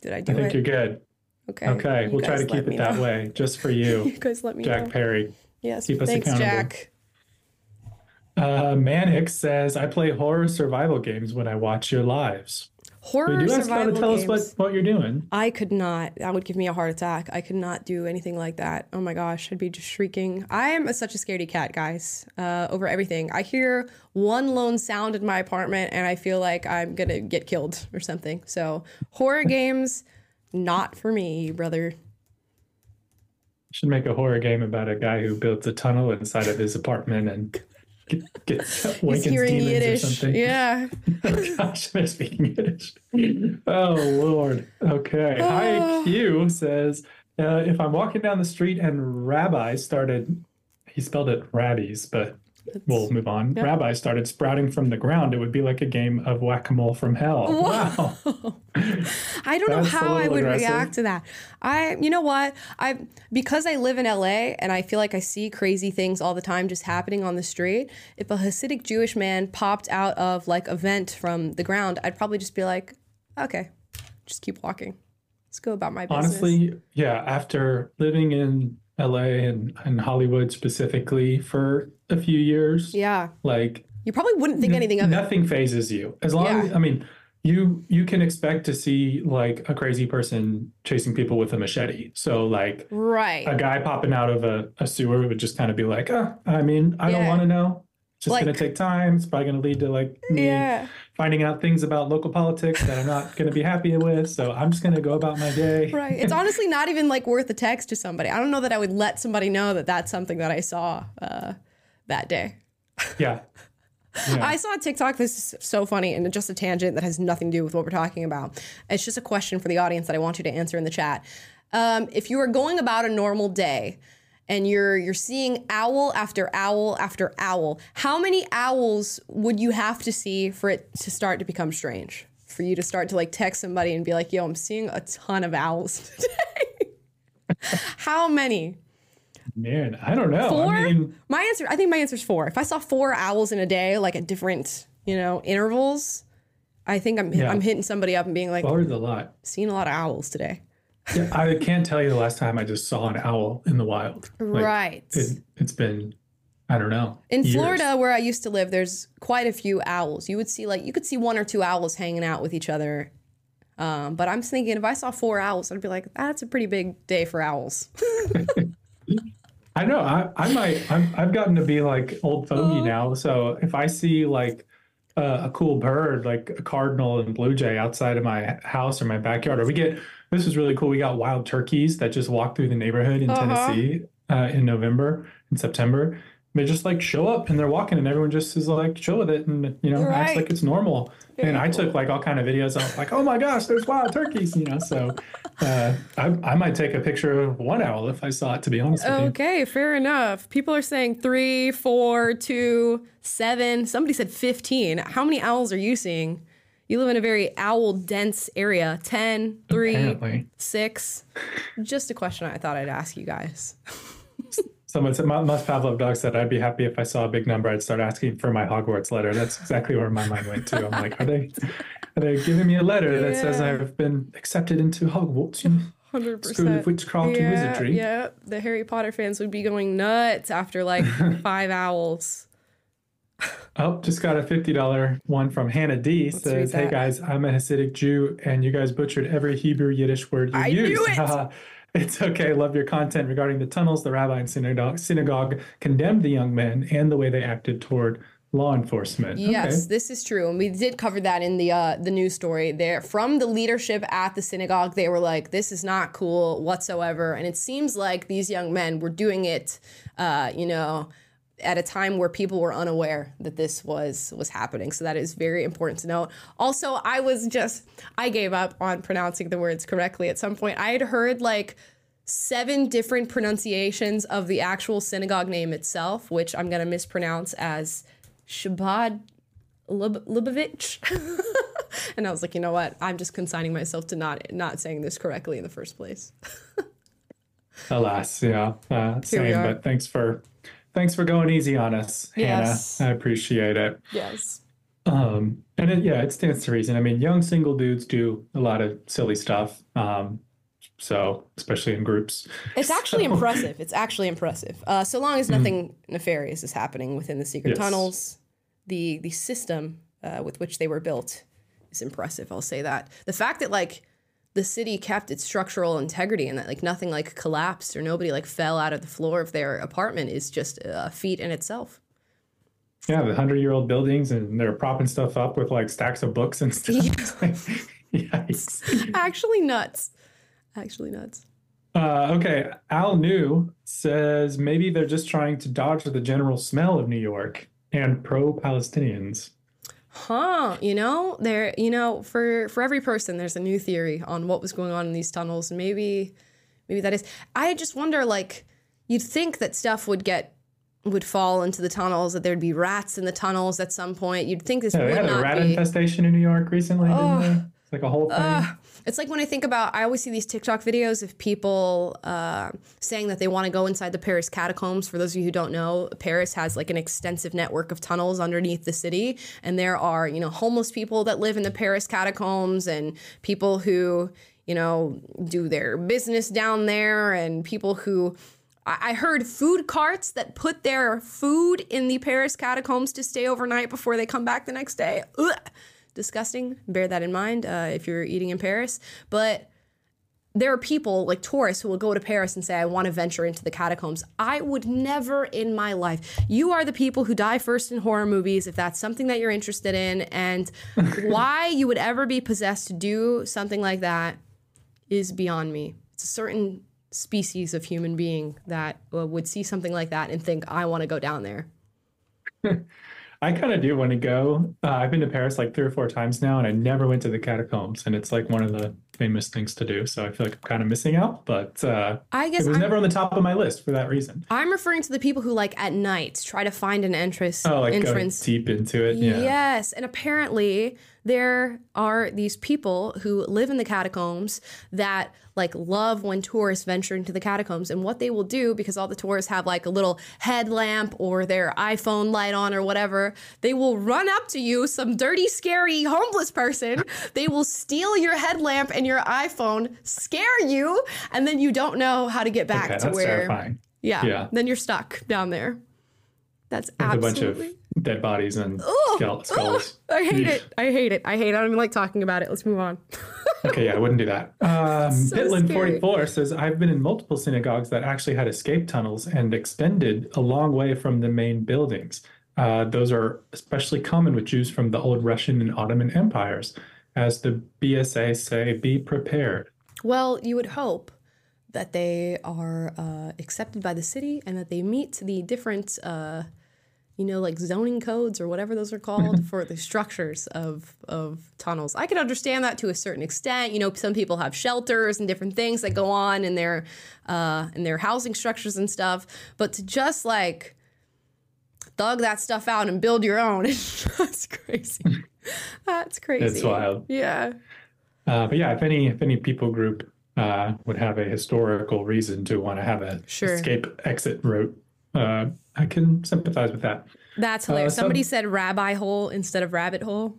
Did I do I think it? you're good. Okay. Okay. You we'll try to keep it that way just for <laughs> you. you guys let me know. Jack know. Perry. Yes. Keep us Thanks, accountable. Jack. Uh, Manic says, I play horror survival games when I watch your lives. Horror you survival to tell games. us what, what you're doing. I could not. That would give me a heart attack. I could not do anything like that. Oh my gosh, I'd be just shrieking. I am a, such a scaredy cat, guys, uh, over everything. I hear one lone sound in my apartment and I feel like I'm going to get killed or something. So, horror games, not for me, brother. Should make a horror game about a guy who built a tunnel inside of his apartment and get, get He's hearing Yiddish. Yeah. oh <laughs> gosh, I'm speaking Yiddish. Oh Lord. Okay. Hi Q says uh, if I'm walking down the street and Rabbi started, he spelled it rabbies, but we'll move on. Yep. Rabbi started sprouting from the ground. It would be like a game of whack a mole from hell. Wow. <laughs> I don't know how I would aggressive. react to that. I, you know what? I because I live in LA and I feel like I see crazy things all the time just happening on the street. If a Hasidic Jewish man popped out of like a vent from the ground, I'd probably just be like, okay, just keep walking. Let's go about my business. Honestly, yeah. After living in LA and, and Hollywood specifically for a few years. Yeah. Like you probably wouldn't think anything of it. nothing it. fazes you. As long yeah. as I mean, you you can expect to see like a crazy person chasing people with a machete. So like right. a guy popping out of a, a sewer would just kind of be like, oh, I mean, I yeah. don't want to know. It's just like, gonna take time. It's probably gonna lead to like me yeah. Finding out things about local politics that I'm not gonna be happy with. So I'm just gonna go about my day. <laughs> Right. It's honestly not even like worth a text to somebody. I don't know that I would let somebody know that that's something that I saw uh, that day. <laughs> Yeah. Yeah. I saw a TikTok. This is so funny and just a tangent that has nothing to do with what we're talking about. It's just a question for the audience that I want you to answer in the chat. Um, if you are going about a normal day, and you're you're seeing owl after owl after owl. How many owls would you have to see for it to start to become strange? For you to start to like text somebody and be like, "Yo, I'm seeing a ton of owls <laughs> today." How many? Man, I don't know. Four? I mean, my answer, I think my answer is four. If I saw four owls in a day, like at different, you know, intervals, I think I'm Yeah. I'm hitting somebody up and being like, four is a lot. seen a lot of owls today. Yeah, I can't tell you the last time I just saw an owl in the wild. Like, right. It, it's been, I don't know. In years. Florida, where I used to live, there's quite a few owls. You would see like you could see one or two owls hanging out with each other. Um, but I'm thinking if I saw four owls, I'd be like, that's a pretty big day for owls. <laughs> I know. I, I might. I'm, I've gotten to be like old fogey now. So if I see like uh, a cool bird, like a cardinal and blue jay outside of my house or my backyard, or we get this is really cool. We got wild turkeys that just walk through the neighborhood in Uh-huh. Tennessee uh, in November and September. They just like show up and they're walking, and everyone just is like chill with it, and you know acts like it's normal. and I took like all kind of videos. I was like, oh my gosh, there's wild turkeys, you know. So uh, I, I might take a picture of one owl if I saw it. To be honest with you. Okay, fair enough. People are saying three, four, two, seven. Somebody said 15. How many owls are you seeing? You live in a very owl dense area. 10, 3, Apparently. 6. Just a question I thought I'd ask you guys. Someone said, "Mu- Must Pavlov dog said, I'd be happy if I saw a big number. I'd start asking for my Hogwarts letter. That's exactly where my mind went to. I'm like, are they, are they giving me a letter that says I've been accepted into Hogwarts? You 100%. School of Witchcraft yeah, and Wizardry. Yeah, the Harry Potter fans would be going nuts after like <laughs> five owls. <laughs> Oh, just got a $50 one from Hannah D. Says, Hey guys, I'm a Hasidic Jew and you guys butchered every Hebrew Yiddish word you I used. it! <laughs> it's okay. Love your content regarding the tunnels. The rabbi and synagogue, synagogue condemned the young men and the way they acted toward law enforcement. Yes, Okay. this is true, and we did cover that in the uh, the news story. There, from the leadership at the synagogue, they were like, "This is not cool whatsoever," and it seems like these young men were doing it, uh, you know, at a time where people were unaware that this was was happening. So that is very important to note. Also, I was just I gave up on pronouncing the words correctly at some point. I had heard like seven different pronunciations of the actual synagogue name itself, which I'm going to mispronounce as Shabbat Lub- Lubavitch. <laughs> and I was like, you know what? I'm just consigning myself to not not saying this correctly in the first place. <laughs> Alas, yeah, uh, same. But thanks for thanks for going easy on us, Yes. Hannah. I appreciate it. Yes. Um, and it, yeah, it stands to reason. I mean, young single dudes do a lot of silly stuff. Um, so especially in groups. It's actually impressive. It's actually impressive. Uh, so long as nothing nefarious is happening within the secret Yes. tunnels, the the system uh, with which they were built is impressive. I'll say that. The fact that like the city kept its structural integrity and that like nothing like collapsed or nobody like fell out of the floor of their apartment is just a feat in itself. Yeah, the hundred year old buildings, and they're propping stuff up with like stacks of books and stuff. <laughs> Yikes. Actually nuts. Actually nuts. Uh, okay, Al New says maybe they're just trying to dodge the general smell of New York and pro Palestinians. Huh, you know, there you know, for for every person there's a new theory on what was going on in these tunnels. Maybe maybe that is I just wonder like you'd think that stuff would get would fall into the tunnels, that there'd be rats in the tunnels at some point. You'd think this Yeah, would had a not rat be. infestation in New York recently, didn't they? It's like a whole thing. It's like when I think about, I always see these TikTok videos of people uh, saying that they want to go inside the Paris catacombs. For those of you who don't know, Paris has like an extensive network of tunnels underneath the city, and there are you know homeless people that live in the Paris catacombs, and people who you know do their business down there, and people who. I heard food carts that put their food in the Paris catacombs to stay overnight before they come back the next day. Ugh disgusting. Bear that in mind uh, if you're eating in Paris. But there are people like tourists who will go to Paris and say, I want to venture into the catacombs. I would never in my life. You are the people who die first in horror movies if that's something that you're interested in. And <laughs> why you would ever be possessed to do something like that is beyond me. It's a certain species of human being that uh, would see something like that and think, I want to go down there. <laughs> I kind of do want to go. Uh, I've been to Paris like three or four times now, and I never went to the catacombs, and it's like one of the famous things to do. So I feel like I'm kind of missing out, but uh, I guess it was I'm- never on the top of my list for that reason. I'm referring to the people who, like, at night try to find an entrance. Oh, like entrance. deep into it. Yeah. Yes, and apparently there are these people who live in the catacombs that like love when tourists venture into the catacombs and what they will do because all the tourists have like a little headlamp or their iPhone light on or whatever they will run up to you some dirty scary homeless person they will steal your headlamp and your iPhone scare you and then you don't know how to get back Okay, to where terrifying. yeah, Yeah. then you're stuck down there that's With absolutely dead bodies and skull- skulls. I hate it. I hate it. I hate it. I don't even like talking about it. Let's move on. <laughs> Okay, yeah, I wouldn't do that. Um, So Bitlin44 says, I've been in multiple synagogues that actually had escape tunnels and extended a long way from the main buildings. Uh, those are especially common with Jews from the old Russian and Ottoman empires. As the BSA say, be prepared. Well, you would hope that they are uh, accepted by the city and that they meet the different, uh, you know, like zoning codes or whatever those are called for the structures of of tunnels. I can understand that to a certain extent. You know, some people have shelters and different things that go on in their uh, in their housing structures and stuff. But to just like thug that stuff out and build your own, <laughs> that's crazy. That's crazy. It's wild. Yeah. Uh, but yeah, if any if any people group uh, would have a historical reason to want to have a Sure. escape exit route, uh, I can sympathize with that. That's hilarious. Uh, some- Somebody said rabbi hole instead of rabbit hole.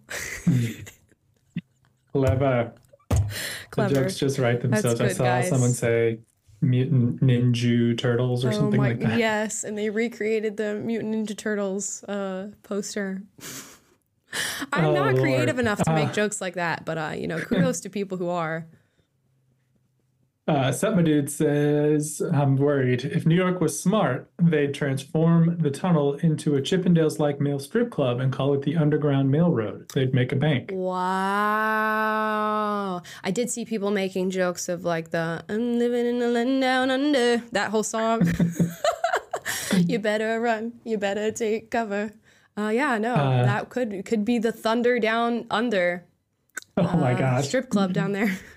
Clever. <laughs> Clever. The jokes just write themselves. I saw guys. someone say mutant ninja turtles or oh something my like that. yes, and they recreated the Mutant Ninja Turtles uh, poster. <laughs> I'm Oh, not creative Lord. enough to make Ah. jokes like that, but uh, you know, kudos to people who are. Uh, Setmadude says, I'm worried. If New York was smart, they'd transform the tunnel into a Chippendales like male strip club and call it the Underground Mail Road. They'd make a bank. Wow. I did see people making jokes of like the I'm living in the land down under that whole song. <laughs> you better run. You better take cover. Uh, yeah, no, Uh, that could could be the thunder down under Oh my gosh. strip club down there. <laughs>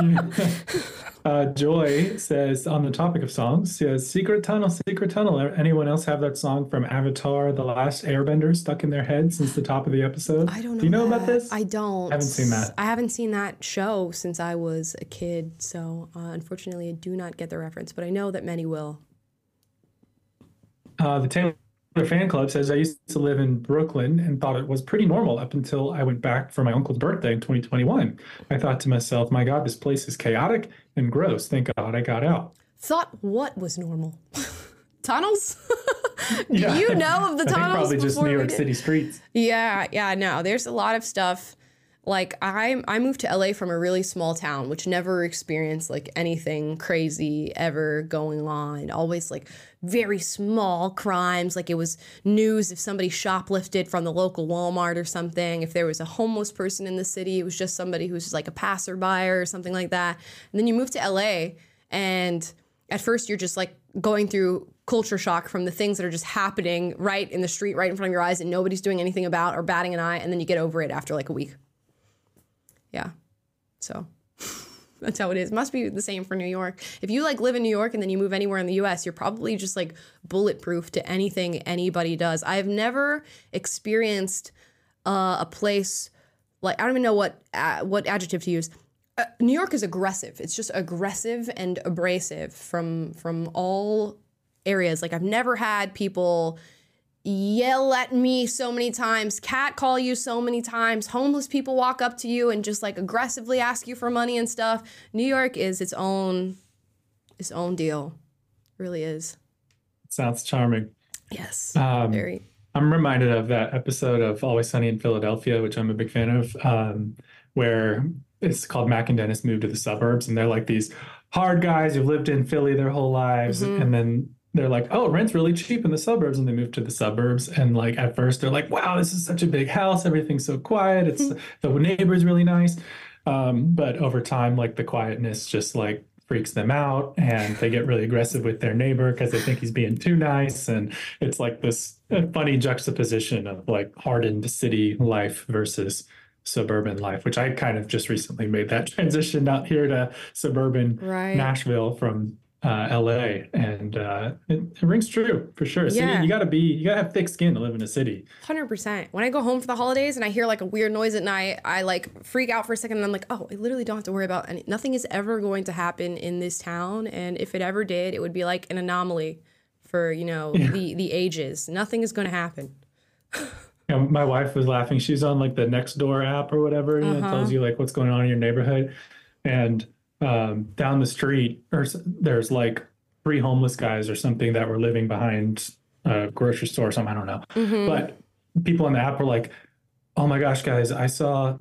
<laughs> Uh, Joy says, on the topic of songs, she says, Secret Tunnel, Secret Tunnel. Anyone else have that song from Avatar, The Last Airbender, stuck in their head since the top of the episode? I don't know. Do you know about this? I don't. I haven't seen that. I haven't seen that show since I was a kid, so uh, unfortunately, I do not get the reference. But I know that many will. Uh, the Taylor The fan Club says, I used to live in Brooklyn and thought it was pretty normal up until I went back for my uncle's birthday in 2021. I thought to myself, my God, this place is chaotic and gross. Thank God I got out. Thought what was normal? <laughs> Tunnels? <laughs> Yeah. Do you know of the <laughs> tunnels? probably just New York? City streets. Yeah, yeah, no. There's a lot of stuff. Like I I moved to LA from a really small town which never experienced like anything crazy ever going on. Always like very small crimes, like it was news if somebody shoplifted from the local Walmart or something. If there was a homeless person in the city, it was just somebody who's just like a passerby or something like that. And then you move to LA and at first you're just like going through culture shock from the things that are just happening right in the street right in front of your eyes and nobody's doing anything about or batting an eye and then you get over it after like a week yeah. So <laughs> that's how it is. Must be the same for new york. If you like live in new york and then you move anywhere in the us you're probably just like bulletproof to anything anybody does. I've never experienced uh, a place like i don't even know what uh, what adjective to use. Uh, New York is aggressive. It's just aggressive and abrasive from from all areas. Like I've never had people yell at me so many times, cat call you so many times, homeless people walk up to you and just like aggressively ask you for money and stuff. New York is its own its own deal. really is. Sounds charming. Yes. Um, very. I'm reminded of that episode of Always Sunny in Philadelphia, which I'm a big fan of, um, where it's called Mac and Dennis move to the suburbs, and they're like these hard guys who've lived in Philly their whole lives, Mhm. and then they're like, "Oh, rent's really cheap in the suburbs," and they move to the suburbs, and like at first they're like, "Wow, this is such a big house, everything's so quiet, it's the neighbor's really nice," um, but over time, like the quietness just like freaks them out and they get really aggressive with their neighbor because they think he's being too nice and it's like this funny juxtaposition of like hardened city life versus suburban life which i kind of just recently made that <laughs> transition out here to suburban Right. nashville from uh, LA, and uh, it, it, rings true for sure. So Yeah. you, gotta be, you gotta have thick skin to live in a city. Hundred percent. When I go home for the holidays and I hear like a weird noise at night, I like freak out for a second and I'm like, oh, I literally don't have to worry about any. Nothing is ever going to happen in this town, and if it ever did, it would be like an anomaly for you know the the ages. Nothing is going to happen. <laughs> Know, my wife was laughing. She's on like the next door app or whatever, and it Uh-huh. tells you like what's going on in your neighborhood. And um, down the street, or there's like three homeless guys or something that were living behind a grocery store or something. I don't know. Mhm. But people on the app were like, "Oh my gosh, guys, I saw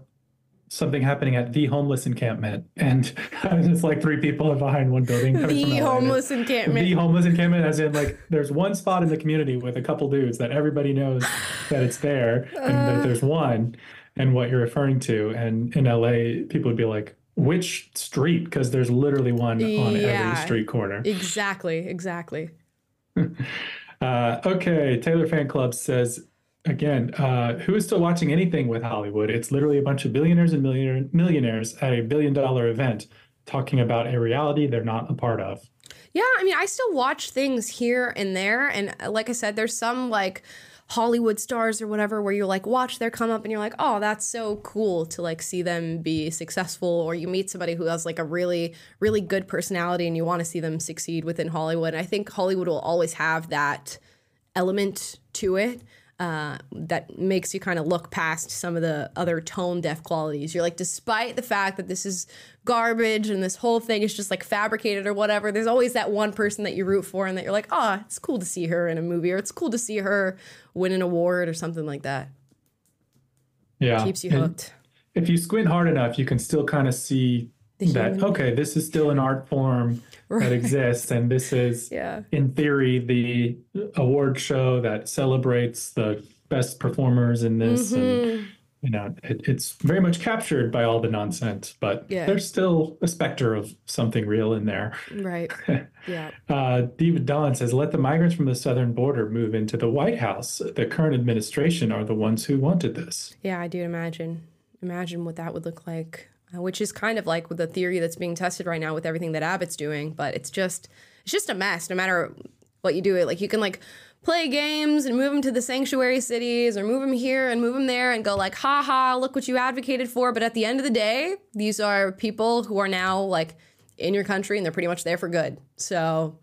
something happening at the homeless encampment," and <laughs> it's like three people behind one building. The homeless encampment. The homeless encampment, as in like there's one spot in the community with a couple dudes that everybody knows that it's there, and Uh. that there's one, and what you're referring to. And in LA, people would be like, "Which street?" Because there's literally one on Yeah. every street corner. Exactly. Exactly. <laughs> Uh, okay, Taylor Fan Club says again, uh, who is still watching anything with Hollywood? It's literally a bunch of billionaires and millionaire, millionaires at a billion dollar event talking about a reality they're not a part of. Yeah, I mean, I still watch things here and there, and uh, like I said, there's some like Hollywood stars or whatever where you like watch their come up and you're like, oh, that's so cool to like see them be successful, or you meet somebody who has like a really, really good personality and you want to see them succeed within Hollywood. And I think Hollywood will always have that element to it uh, that makes you kind of look past some of the other tone deaf qualities. You're like, despite the fact that this is garbage and this whole thing is just like fabricated or whatever, there's always that one person that you root for and that you're like, oh, it's cool to see her in a movie or it's cool to see her win an award or something like that. Yeah. Keeps you And hooked. If you squint hard enough, you can still kind of see that, okay, this is still an art form Right. that exists. And this is, <laughs> Yeah. in theory, the award show that celebrates the best performers in this. And, Mhm. you know, it, it's very much captured by all the nonsense, but Yeah. there's still a specter of something real in there. Right. <laughs> Yeah. Uh, David Don says, let the migrants from the southern border move into the White House. The current administration are the ones who wanted this. Yeah, I do imagine. Imagine what that would look like, Uh, which is kind of like with the theory that's being tested right now with everything that Abbott's doing. But it's just, it's just a mess. No matter what you do, it like you can like play games and move them to the sanctuary cities or move them here and move them there and go like, ha ha, look what you advocated for. But at the end of the day, these are people who are now like in your country and they're pretty much there for good. So,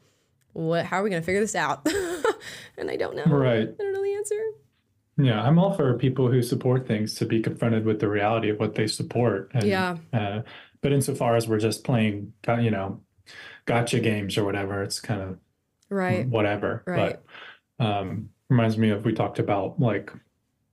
what? How are we gonna figure this out? <laughs> and I don't know. Right. I don't know the answer. Yeah, I'm all for people who support things to be confronted with the reality of what they support. And, Yeah. Uh, but insofar as we're just playing, you know, gotcha games or whatever, it's kind of Right. whatever. Right. But um, reminds me of we talked about like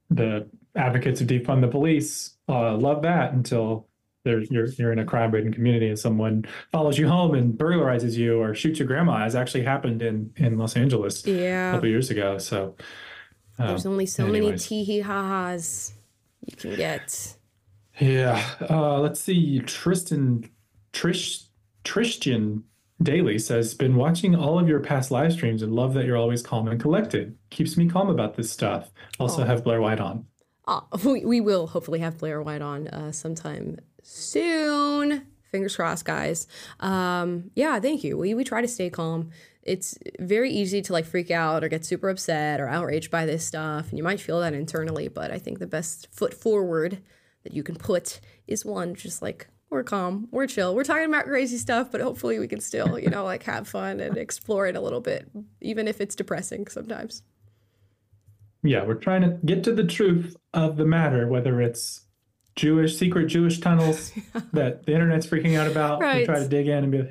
the advocates of defund the police. Uh, love that until there's you're you're in a crime-ridden community and someone follows you home and burglarizes you or shoots your grandma, as actually happened in in Los Angeles a Yeah. couple years ago. So um, There's only so many anyways. tee hee ha ha's you can get. Yeah. Uh, let's see. Tristan Trish Tristan Daly says, been watching all of your past live streams and love that you're always calm and collected. Keeps me calm about this stuff. Also Aw. have Blair White on. Uh, we, we will hopefully have Blair White on uh, sometime soon. Fingers crossed, guys. Um, yeah, thank you. We, we try to stay calm. It's very easy to like freak out or get super upset or outraged by this stuff. And you might feel that internally, but I think the best foot forward that you can put is one just like we're calm, we're chill, we're talking about crazy stuff, but hopefully we can still, you know, like have fun and explore it a little bit, even if it's depressing sometimes. Yeah, we're trying to get to the truth of the matter, whether it's Jewish, secret Jewish tunnels <laughs> that the internet's freaking out about. We Right. try to dig in and be,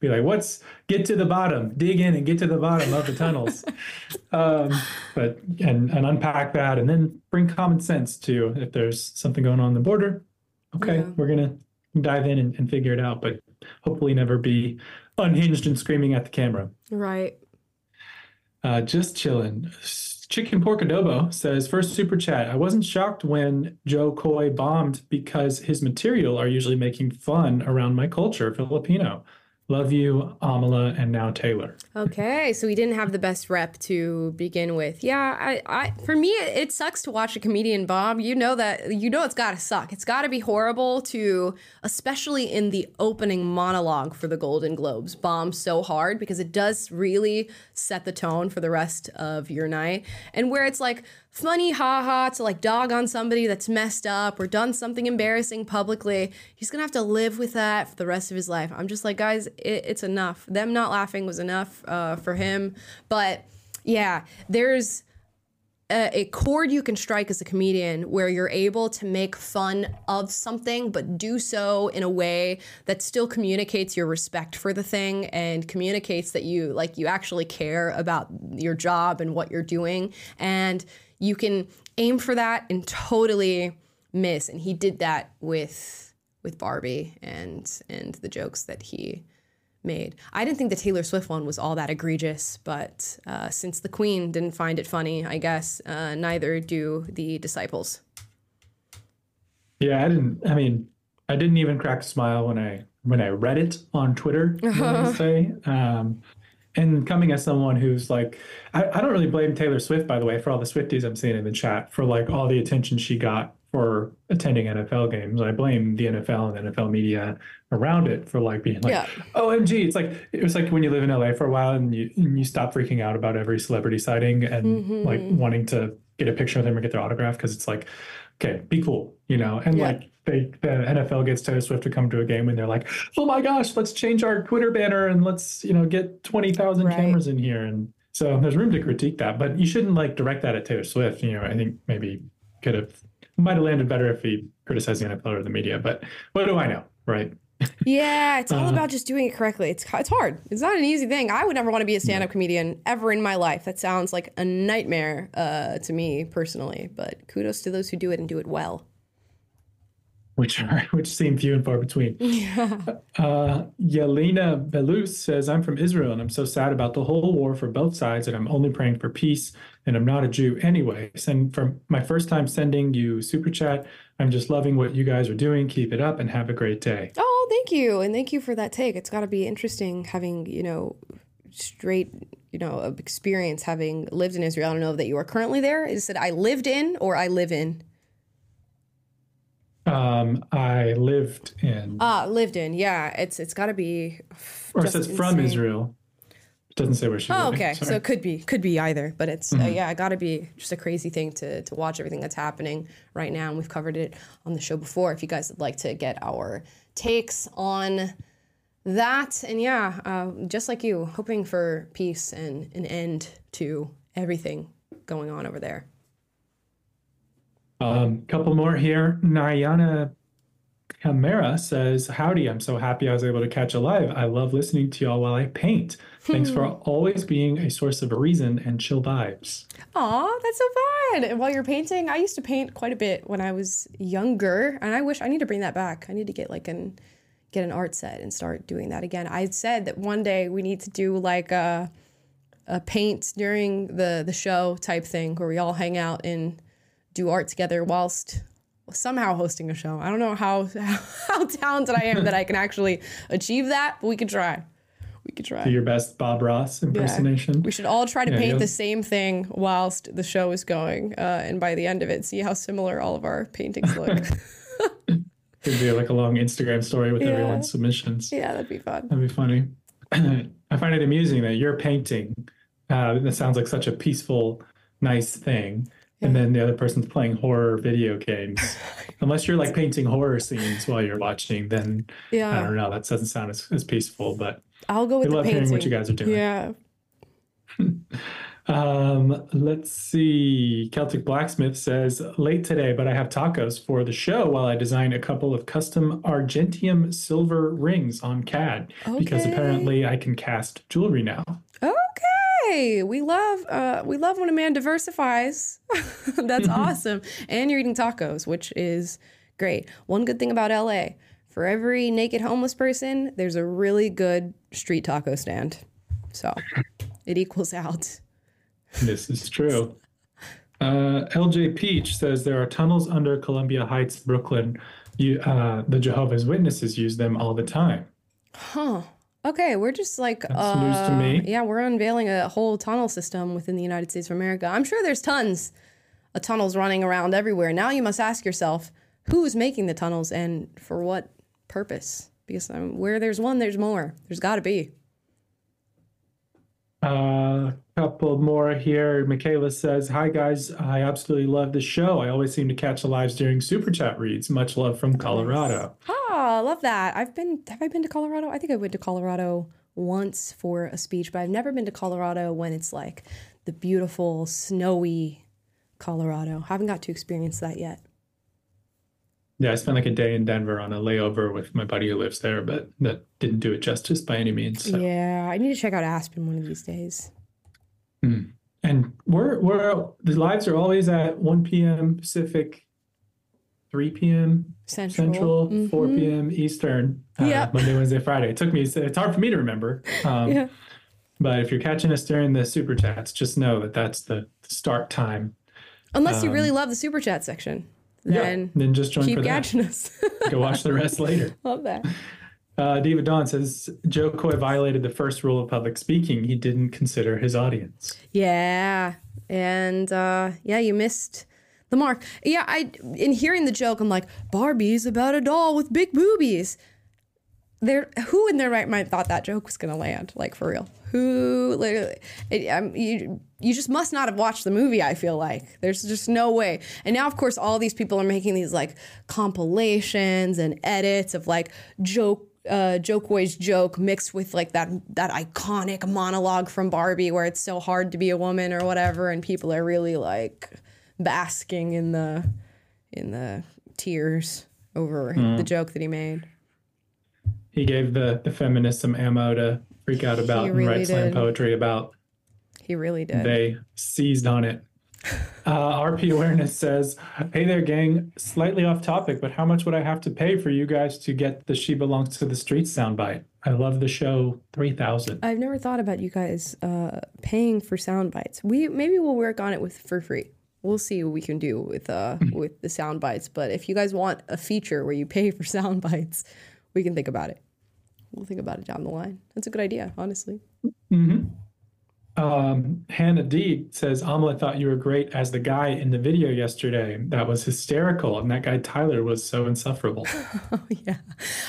be like, what's, get to the bottom, dig in and get to the bottom of the tunnels. <laughs> um, but, and, and unpack that and then bring common sense to if there's something going on on the border. Okay, Yeah. we're to dive in and, and figure it out, but hopefully never be unhinged and screaming at the camera. Right. Uh, just chilling. Chicken Pork Adobo says, first super chat. I wasn't shocked when Jo Koy bombed because his material are usually making fun around my culture, Filipino. Love you, Amala, and now Taylor. Okay, so we didn't have the best rep to begin with. Yeah, I, I for me it, it sucks to watch a comedian bomb. You know that you know it's got to suck. It's got to be horrible to especially in the opening monologue for the Golden Globes bomb so hard because it does really set the tone for the rest of your night. And where it's like funny haha to like dog on somebody that's messed up or done something embarrassing publicly, he's gonna have to live with that for the rest of his life. I'm just like, guys, it, it's enough. Them not laughing was enough uh, for him. But yeah, there's a, a chord you can strike as a comedian where you're able to make fun of something, but do so in a way that still communicates your respect for the thing and communicates that you like you actually care about your job and what you're doing. And you can aim for that and totally miss. And he did that with with Barbie and and the jokes that he made. I didn't think the Taylor Swift one was all that egregious, but uh, since the Queen didn't find it funny, I guess uh, neither do the disciples. Yeah, I didn't. I mean, I didn't even crack a smile when I when I read it on Twitter. Wednesday. <laughs> Um, and coming as someone who's like, I, I don't really blame Taylor Swift, by the way, for all the Swifties I'm seeing in the chat for like all the attention she got for attending NFL games. I blame the NFL and NFL media around it for like being like, yeah. OMG. It's like, it was like when you live in LA for a while and you, and you stop freaking out about every celebrity sighting and mm-hmm. like wanting to get a picture of them or get their autograph because it's like, okay, be cool, you know? And yeah. like, they, the NFL gets Taylor Swift to come to a game and they're like, oh my gosh, let's change our Twitter banner and let's, you know, get 20,000 right. cameras in here. And so there's room to critique that, but you shouldn't like direct that at Taylor Swift. You know, I think maybe could have, might have landed better if he criticized the NFL or the media, but what do I know, right? Yeah, it's all uh, about just doing it correctly. It's it's hard. It's not an easy thing. I would never want to be a stand-up yeah. comedian ever in my life. That sounds like a nightmare uh, to me personally. But kudos to those who do it and do it well which are <laughs> which seem few and far between. Yeah. Uh, Yelena Belus says, "I'm from Israel, and I'm so sad about the whole war for both sides, and I'm only praying for peace. And I'm not a Jew anyways. And for my first time sending you super chat, I'm just loving what you guys are doing. Keep it up, and have a great day." Oh, thank you, and thank you for that take. It's got to be interesting having you know straight you know experience having lived in Israel. I don't know that you are currently there. Is it I lived in or I live in? Um, I lived in. Ah, uh, lived in. Yeah, it's it's got to be. Or it says insane. from Israel. It doesn't say where she. Oh, okay. Sorry. So it could be could be either, but it's uh, mm-hmm. uh, yeah, it got to be just a crazy thing to to watch everything that's happening right now, and we've covered it on the show before. If you guys would like to get our takes on that, and yeah, uh, just like you, hoping for peace and an end to everything going on over there. A um, couple more here. Nayana Camara says, Howdy, I'm so happy I was able to catch a live. I love listening to y'all while I paint. Thanks for always being a source of reason and chill vibes. Aw, that's so fun. And while you're painting, I used to paint quite a bit when I was younger, and I wish I need to bring that back. I need to get like an get an art set and start doing that again. I said that one day we need to do like a a paint during the the show type thing where we all hang out in do art together whilst somehow hosting a show. I don't know how <laughs> how talented I am that I can actually achieve that, but we could try. We could try. Do your best Bob Ross impersonation. Yeah. We should all try to yeah, paint the same thing whilst the show is going, uh, and by the end of it, see how similar all of our paintings look. <laughs> <laughs> Could be like a long Instagram story with yeah. everyone's submissions. Yeah, that'd be fun. That'd be funny. <clears throat> I find it amusing that you're painting. Uh, that sounds like such a peaceful, nice thing and then the other person's playing horror video games. <laughs> Unless you're like painting horror scenes while you're watching, then yeah. I don't know. That doesn't sound as, as peaceful, but I'll go with we love painting. hearing what you guys are doing. Yeah. <laughs> um, let's see. Celtic Blacksmith says late today, but I have tacos for the show while I design a couple of custom Argentium silver rings on CAD okay. because apparently I can cast jewelry now. Okay we love uh, we love when a man diversifies. <laughs> That's awesome. And you're eating tacos, which is great. One good thing about LA, for every naked homeless person, there's a really good street taco stand. So it equals out. This is <laughs> true. Uh, LJ Peach says there are tunnels under Columbia Heights, Brooklyn. You, uh, the Jehovah's Witnesses use them all the time. Huh. Okay, we're just like uh, news to me. Yeah, we're unveiling a whole tunnel system within the United States of America. I'm sure there's tons of tunnels running around everywhere. Now you must ask yourself, who's making the tunnels and for what purpose? Because um, where there's one, there's more. There's got to be. A uh, couple more here. Michaela says, Hi guys, I absolutely love the show. I always seem to catch the lives during super chat reads. Much love from Colorado. Ah, love that. I've been. Have I been to Colorado? I think I went to Colorado once for a speech, but I've never been to Colorado when it's like the beautiful snowy Colorado. Haven't got to experience that yet. Yeah, I spent like a day in Denver on a layover with my buddy who lives there, but that didn't do it justice by any means. So. Yeah, I need to check out Aspen one of these days. Mm. And we're we're the lives are always at 1 p.m. Pacific, 3 p.m. Central, Central, 4 Mhm. p.m. Eastern. Uh. Monday, Wednesday, Friday. It took me. It's hard for me to remember. Um, Yeah. But if you're catching us during the super chats, just know that that's the start time. Unless you really Um, love the super chat section, yeah, then then just join keep for that. catching us. <laughs> Go watch the rest later. <laughs> love that. Uh, David Don says Jo Koy violated the first rule of public speaking. He didn't consider his audience. Yeah, and uh, yeah, you missed the mark. Yeah, I in hearing the joke, I'm like, Barbie's about a doll with big boobies. There, who in their right mind thought that joke was gonna land? Like for real? Who literally? It, you you just must not have watched the movie. I feel like there's just no way. And now, of course, all these people are making these like compilations and edits of like joke uh, Joke Boy's joke mixed with like that that iconic monologue from Barbie where it's so hard to be a woman or whatever, and people are really like basking in the in the tears over Hmm. the joke that he made. He gave the, the feminists some ammo to freak out about and really write slam poetry about. He really did. They seized on it. Uh, RP Awareness says, Hey there, gang. Slightly off topic, but how much would I have to pay for you guys to get the She Belongs to the Streets soundbite? I love the show 3000. I've never thought about you guys uh, paying for sound bites. We maybe we'll work on it with for free. We'll see what we can do with uh <laughs> with the sound bites. But if you guys want a feature where you pay for sound bites, we can think about it. We'll think about it down the line. That's a good idea, honestly. hmm Um, Hannah D says, Amala thought you were great as the guy in the video yesterday. That was hysterical. And that guy Tyler was so insufferable. Oh, <laughs> yeah.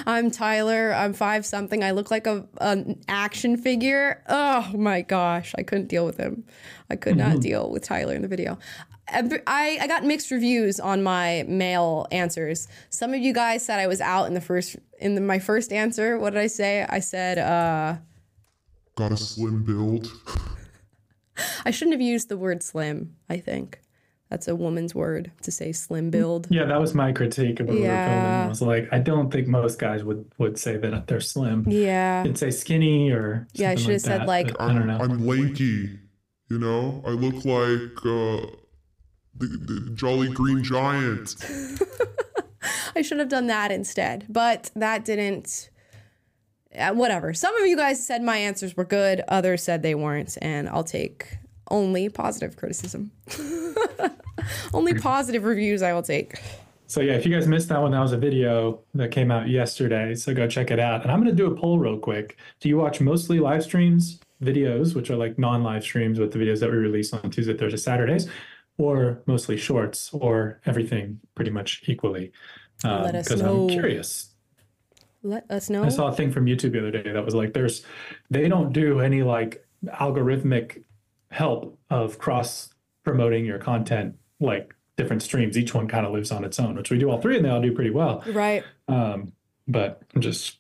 I'm Tyler. I'm five something. I look like a an action figure. Oh my gosh, I couldn't deal with him. I could not Mhm. deal with Tyler in the video. I, I got mixed reviews on my male answers. Some of you guys said I was out in the first in the, my first answer. What did I say? I said uh, Got a slim build. <laughs> I shouldn't have used the word slim. I think that's a woman's word to say slim build. Yeah, that was my critique of what we were filming. Yeah. I was like, I don't think most guys would would say that they're slim. Yeah. It'd say skinny or Yeah, I something should have said, that, like, but I don't know. I'm lanky. You know, I look like uh, the, the Jolly Green Giant. <laughs> I should have done that instead, but that didn't. Uh, whatever. Some of you guys said my answers were good, others said they weren't, and I'll take only positive criticism. <laughs> only positive reviews I will take. So yeah, if you guys missed that one, that was a video that came out yesterday. So go check it out. And I'm going to do a poll real quick. Do you watch mostly live streams, videos, which are like non-live streams with the videos that we release on Tuesday, Thursday, Saturdays, or mostly shorts, or everything pretty much equally? Let us Because know. I'm curious. Let us know. I saw a thing from YouTube the other day that was like, there's, they don't do any like algorithmic help of cross promoting your content like different streams. Each one kind of lives on its own, which we do all three and they all do pretty well. Right. Um, but I'm just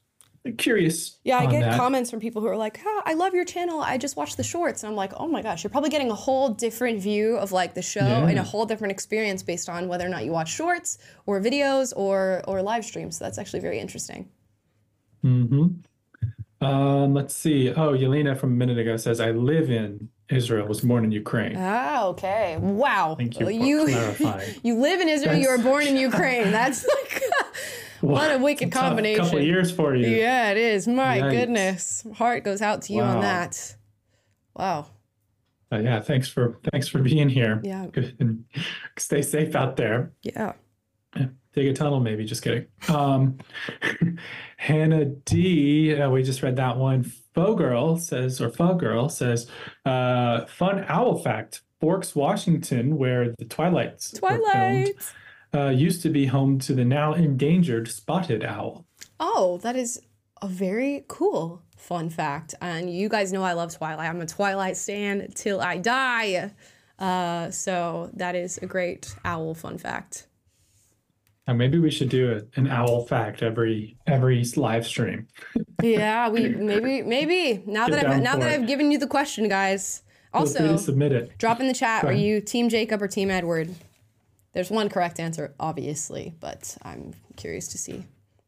curious. Yeah, I get that. comments from people who are like, ah, I love your channel. I just watched the shorts. And I'm like, oh my gosh, you're probably getting a whole different view of like the show Yeah. and a whole different experience based on whether or not you watch shorts or videos or or live streams. So that's actually very interesting. Hmm Um, let's see. Oh, Yelena from a minute ago says, I live in Israel, was born in Ukraine. Ah, okay. Wow. Thank you you <laughs> you live in Israel, you were born in <laughs> Ukraine. That's like what a wicked Tough combination. couple of years for you. Yeah, it is. My Yikes. goodness. Heart goes out to you on that. Wow. Uh, yeah, thanks for thanks for being here. Yeah. <laughs> Stay safe out there. Yeah. Yeah. Dig a tunnel, maybe. Just kidding. Um, <laughs> Hannah D, uh, we just read that one. Faux Girl says, or Faux Girl says, uh, fun owl fact Forks, Washington, where the Twilights were filmed, uh, used to be home to the now endangered spotted owl. Oh, that is a very cool fun fact. And you guys know I love Twilight. I'm a Twilight stan till I die. Uh, so that is a great owl fun fact. And maybe we should do a, an owl fact every every live stream. Yeah, we <laughs> maybe maybe now Get that I've now that it. I've given you the question, guys. Feel free to Also, submit it. drop in the chat. Are you Team Jacob or Team Edward? There's one correct answer, obviously, but I'm curious to see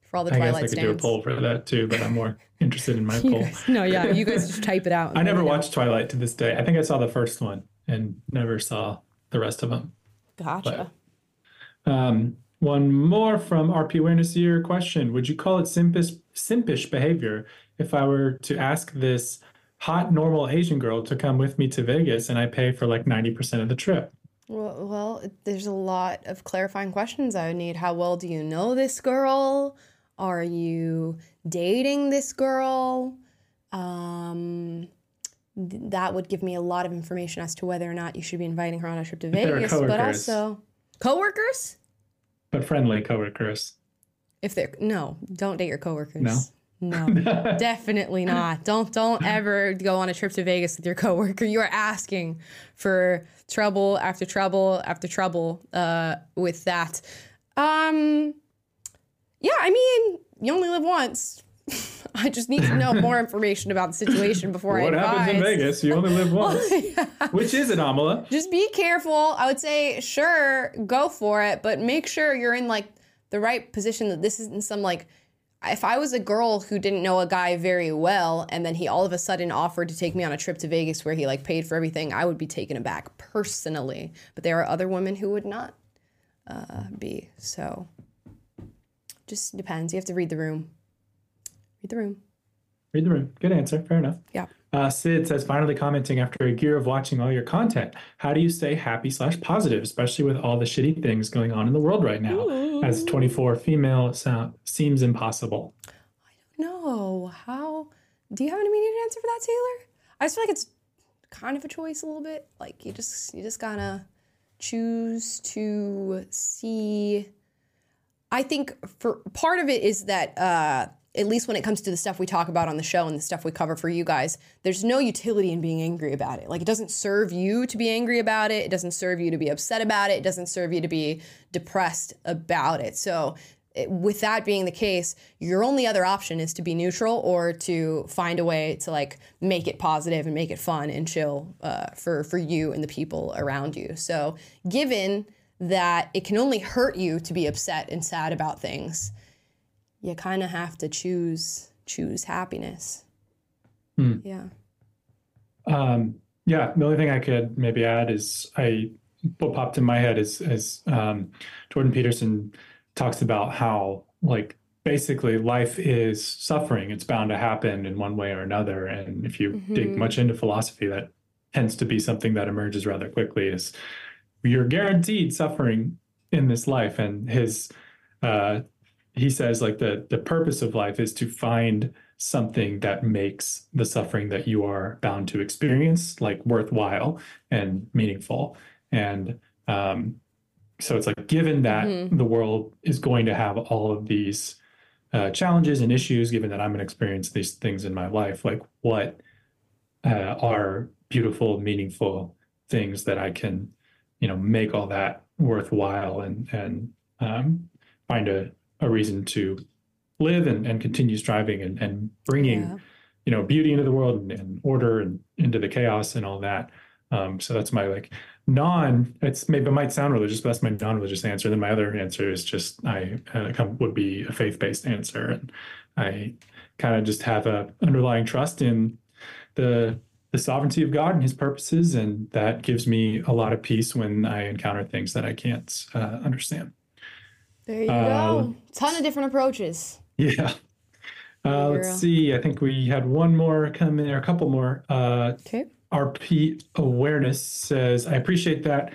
for all the I guess Twilight I could do a poll for that too, but I'm more interested in my <laughs> poll. guys- no, yeah, you guys just type it out. <laughs> I never watched Twilight to this day. I think I saw the first one and never saw the rest of them. Gotcha. Um, one more from RP Awareness Year question. Would you call it simpish, simpish behavior if I were to ask this hot, normal Asian girl to come with me to Vegas and I pay for like 90% of the trip? Well, well, there's a lot of clarifying questions I would need. How well do you know this girl? Are you dating this girl? Um, th- that would give me a lot of information as to whether or not you should be inviting her on a trip to Vegas. But also, coworkers? But friendly coworkers. If they're no, don't date your coworkers. No? No, <laughs> definitely not. Don't don't ever go on a trip to Vegas with your coworker. You are asking for trouble after trouble after trouble uh, with that. Um, yeah, I mean, you only live once. <laughs> I just need to know more <laughs> information about the situation before what I advise. What happens in Vegas? You only live <laughs> once. Which is it, Amala? Just be careful. I would say, sure, go for it, but make sure you're in like the right position that this isn't some like if I was a girl who didn't know a guy very well and then he all of a sudden offered to take me on a trip to Vegas where he like paid for everything, I would be taken aback personally. But there are other women who would not uh, be. So just depends. You have to read the room. Read the room. Read the room. Good answer. Fair enough. Yeah. Uh, Sid says, finally commenting after a year of watching all your content, how do you stay happy slash positive, especially with all the shitty things going on in the world right now? As 24 female sound, seems impossible. I don't know. how do you have an immediate answer for that, Taylor? I just feel like it's kind of a choice a little bit. Like you just you just gotta choose to see. I think for part of it is that uh, at least when it comes to the stuff we talk about on the show and the stuff we cover for you guys, there's no utility in being angry about it. Like it doesn't serve you to be angry about it. It doesn't serve you to be upset about it. It doesn't serve you to be depressed about it. So it- with that being the case, your only other option is to be neutral or to find a way to like make it positive and make it fun and chill uh, for for you and the people around you. So given that it can only hurt you to be upset and sad about things, you kind of have to choose choose happiness. Hmm. Yeah. Um, yeah, the only thing I could maybe add is I what popped in my head is is um, Jordan Peterson talks about how like basically life is suffering. It's bound to happen in one way or another. And if you dig Mhm. much into philosophy, that tends to be something that emerges rather quickly. Is you're guaranteed suffering in this life, and his uh, he says like the the purpose of life is to find something that makes the suffering that you are bound to experience like worthwhile and meaningful and um, so it's like given that Mhm. the world is going to have all of these uh, challenges and issues given that i'm going to experience these things in my life like what uh, are beautiful meaningful things that i can you know make all that worthwhile and and um, find a, a reason to live and, and continue striving and, and bringing Yeah. you know beauty into the world and, and order and into the chaos and all that. Um, so that's my like non it's maybe it might sound religious but that's my non-religious answer. Then my other answer is just i uh, come, would be a faith-based answer. And i kind of just have a underlying trust in the the sovereignty of god and his purposes. And that gives me a lot of peace when i encounter things that i can't uh, understand There you Uh, go. Ton of different approaches. yeah. Uh, let's see. I think we had one more come in, or a couple more. Uh, okay. RP Awareness says, I appreciate that.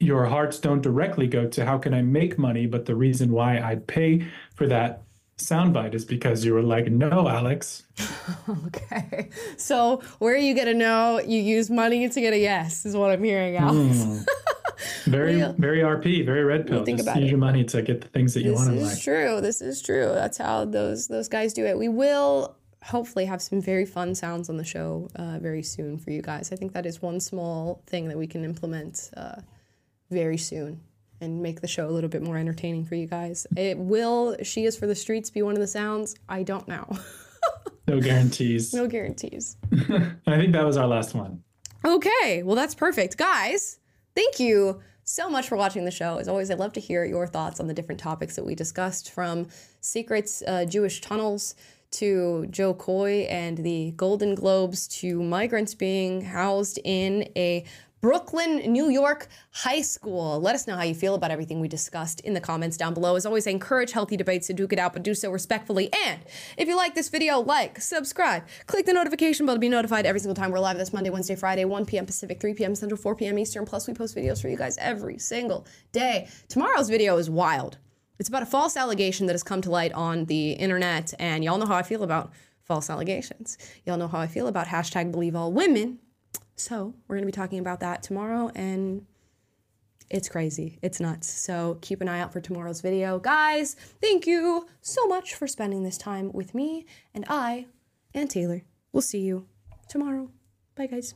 your hearts don't directly go to how can I make money, but the reason why I'd pay for that soundbite is because you were like, no, Alex. <laughs> okay. So where you get a no, you use money to get a yes, is what I'm hearing, Alex. Mm. <laughs> <laughs> Very, Real. very RP, very red pill. think Just about use it. your money to get the things that you This want in is life. true. This is true. That's how those those guys do it. We will hopefully have some very fun sounds on the show uh, very soon for you guys. I think that is one small thing that we can implement uh, very soon and make the show a little bit more entertaining for you guys. It will "She Is for the Streets" be one of the sounds? I don't know. <laughs> No guarantees. no guarantees. <laughs> I think that was our last one. Okay, well, that's perfect. Guys, thank you so much for watching the show. As always, I'd love to hear your thoughts on the different topics that we discussed from secrets, uh, Jewish tunnels, to Jo Koy and the Golden Globes, to migrants being housed in a Brooklyn, New York high school. Let us know how you feel about everything we discussed in the comments down below. As always, I encourage healthy debates to duke it out, but do so respectfully. And if you like this video, like, subscribe, click the notification bell to be notified every single time we're live this Monday, Wednesday, Friday, 1 p.m. Pacific, 3 p.m. Central, 4 p.m. Eastern. Plus, we post videos for you guys every single day. Tomorrow's video is wild. It's about a false allegation that has come to light on the internet, and y'all know how I feel about false allegations. Y'all know how I feel about hashtag believe all women. So we're going to be talking about that tomorrow, and it's crazy. It's nuts. So keep an eye out for tomorrow's video. Guys, thank you so much for spending this time with me, and I and Taylor will see you tomorrow. Bye, guys.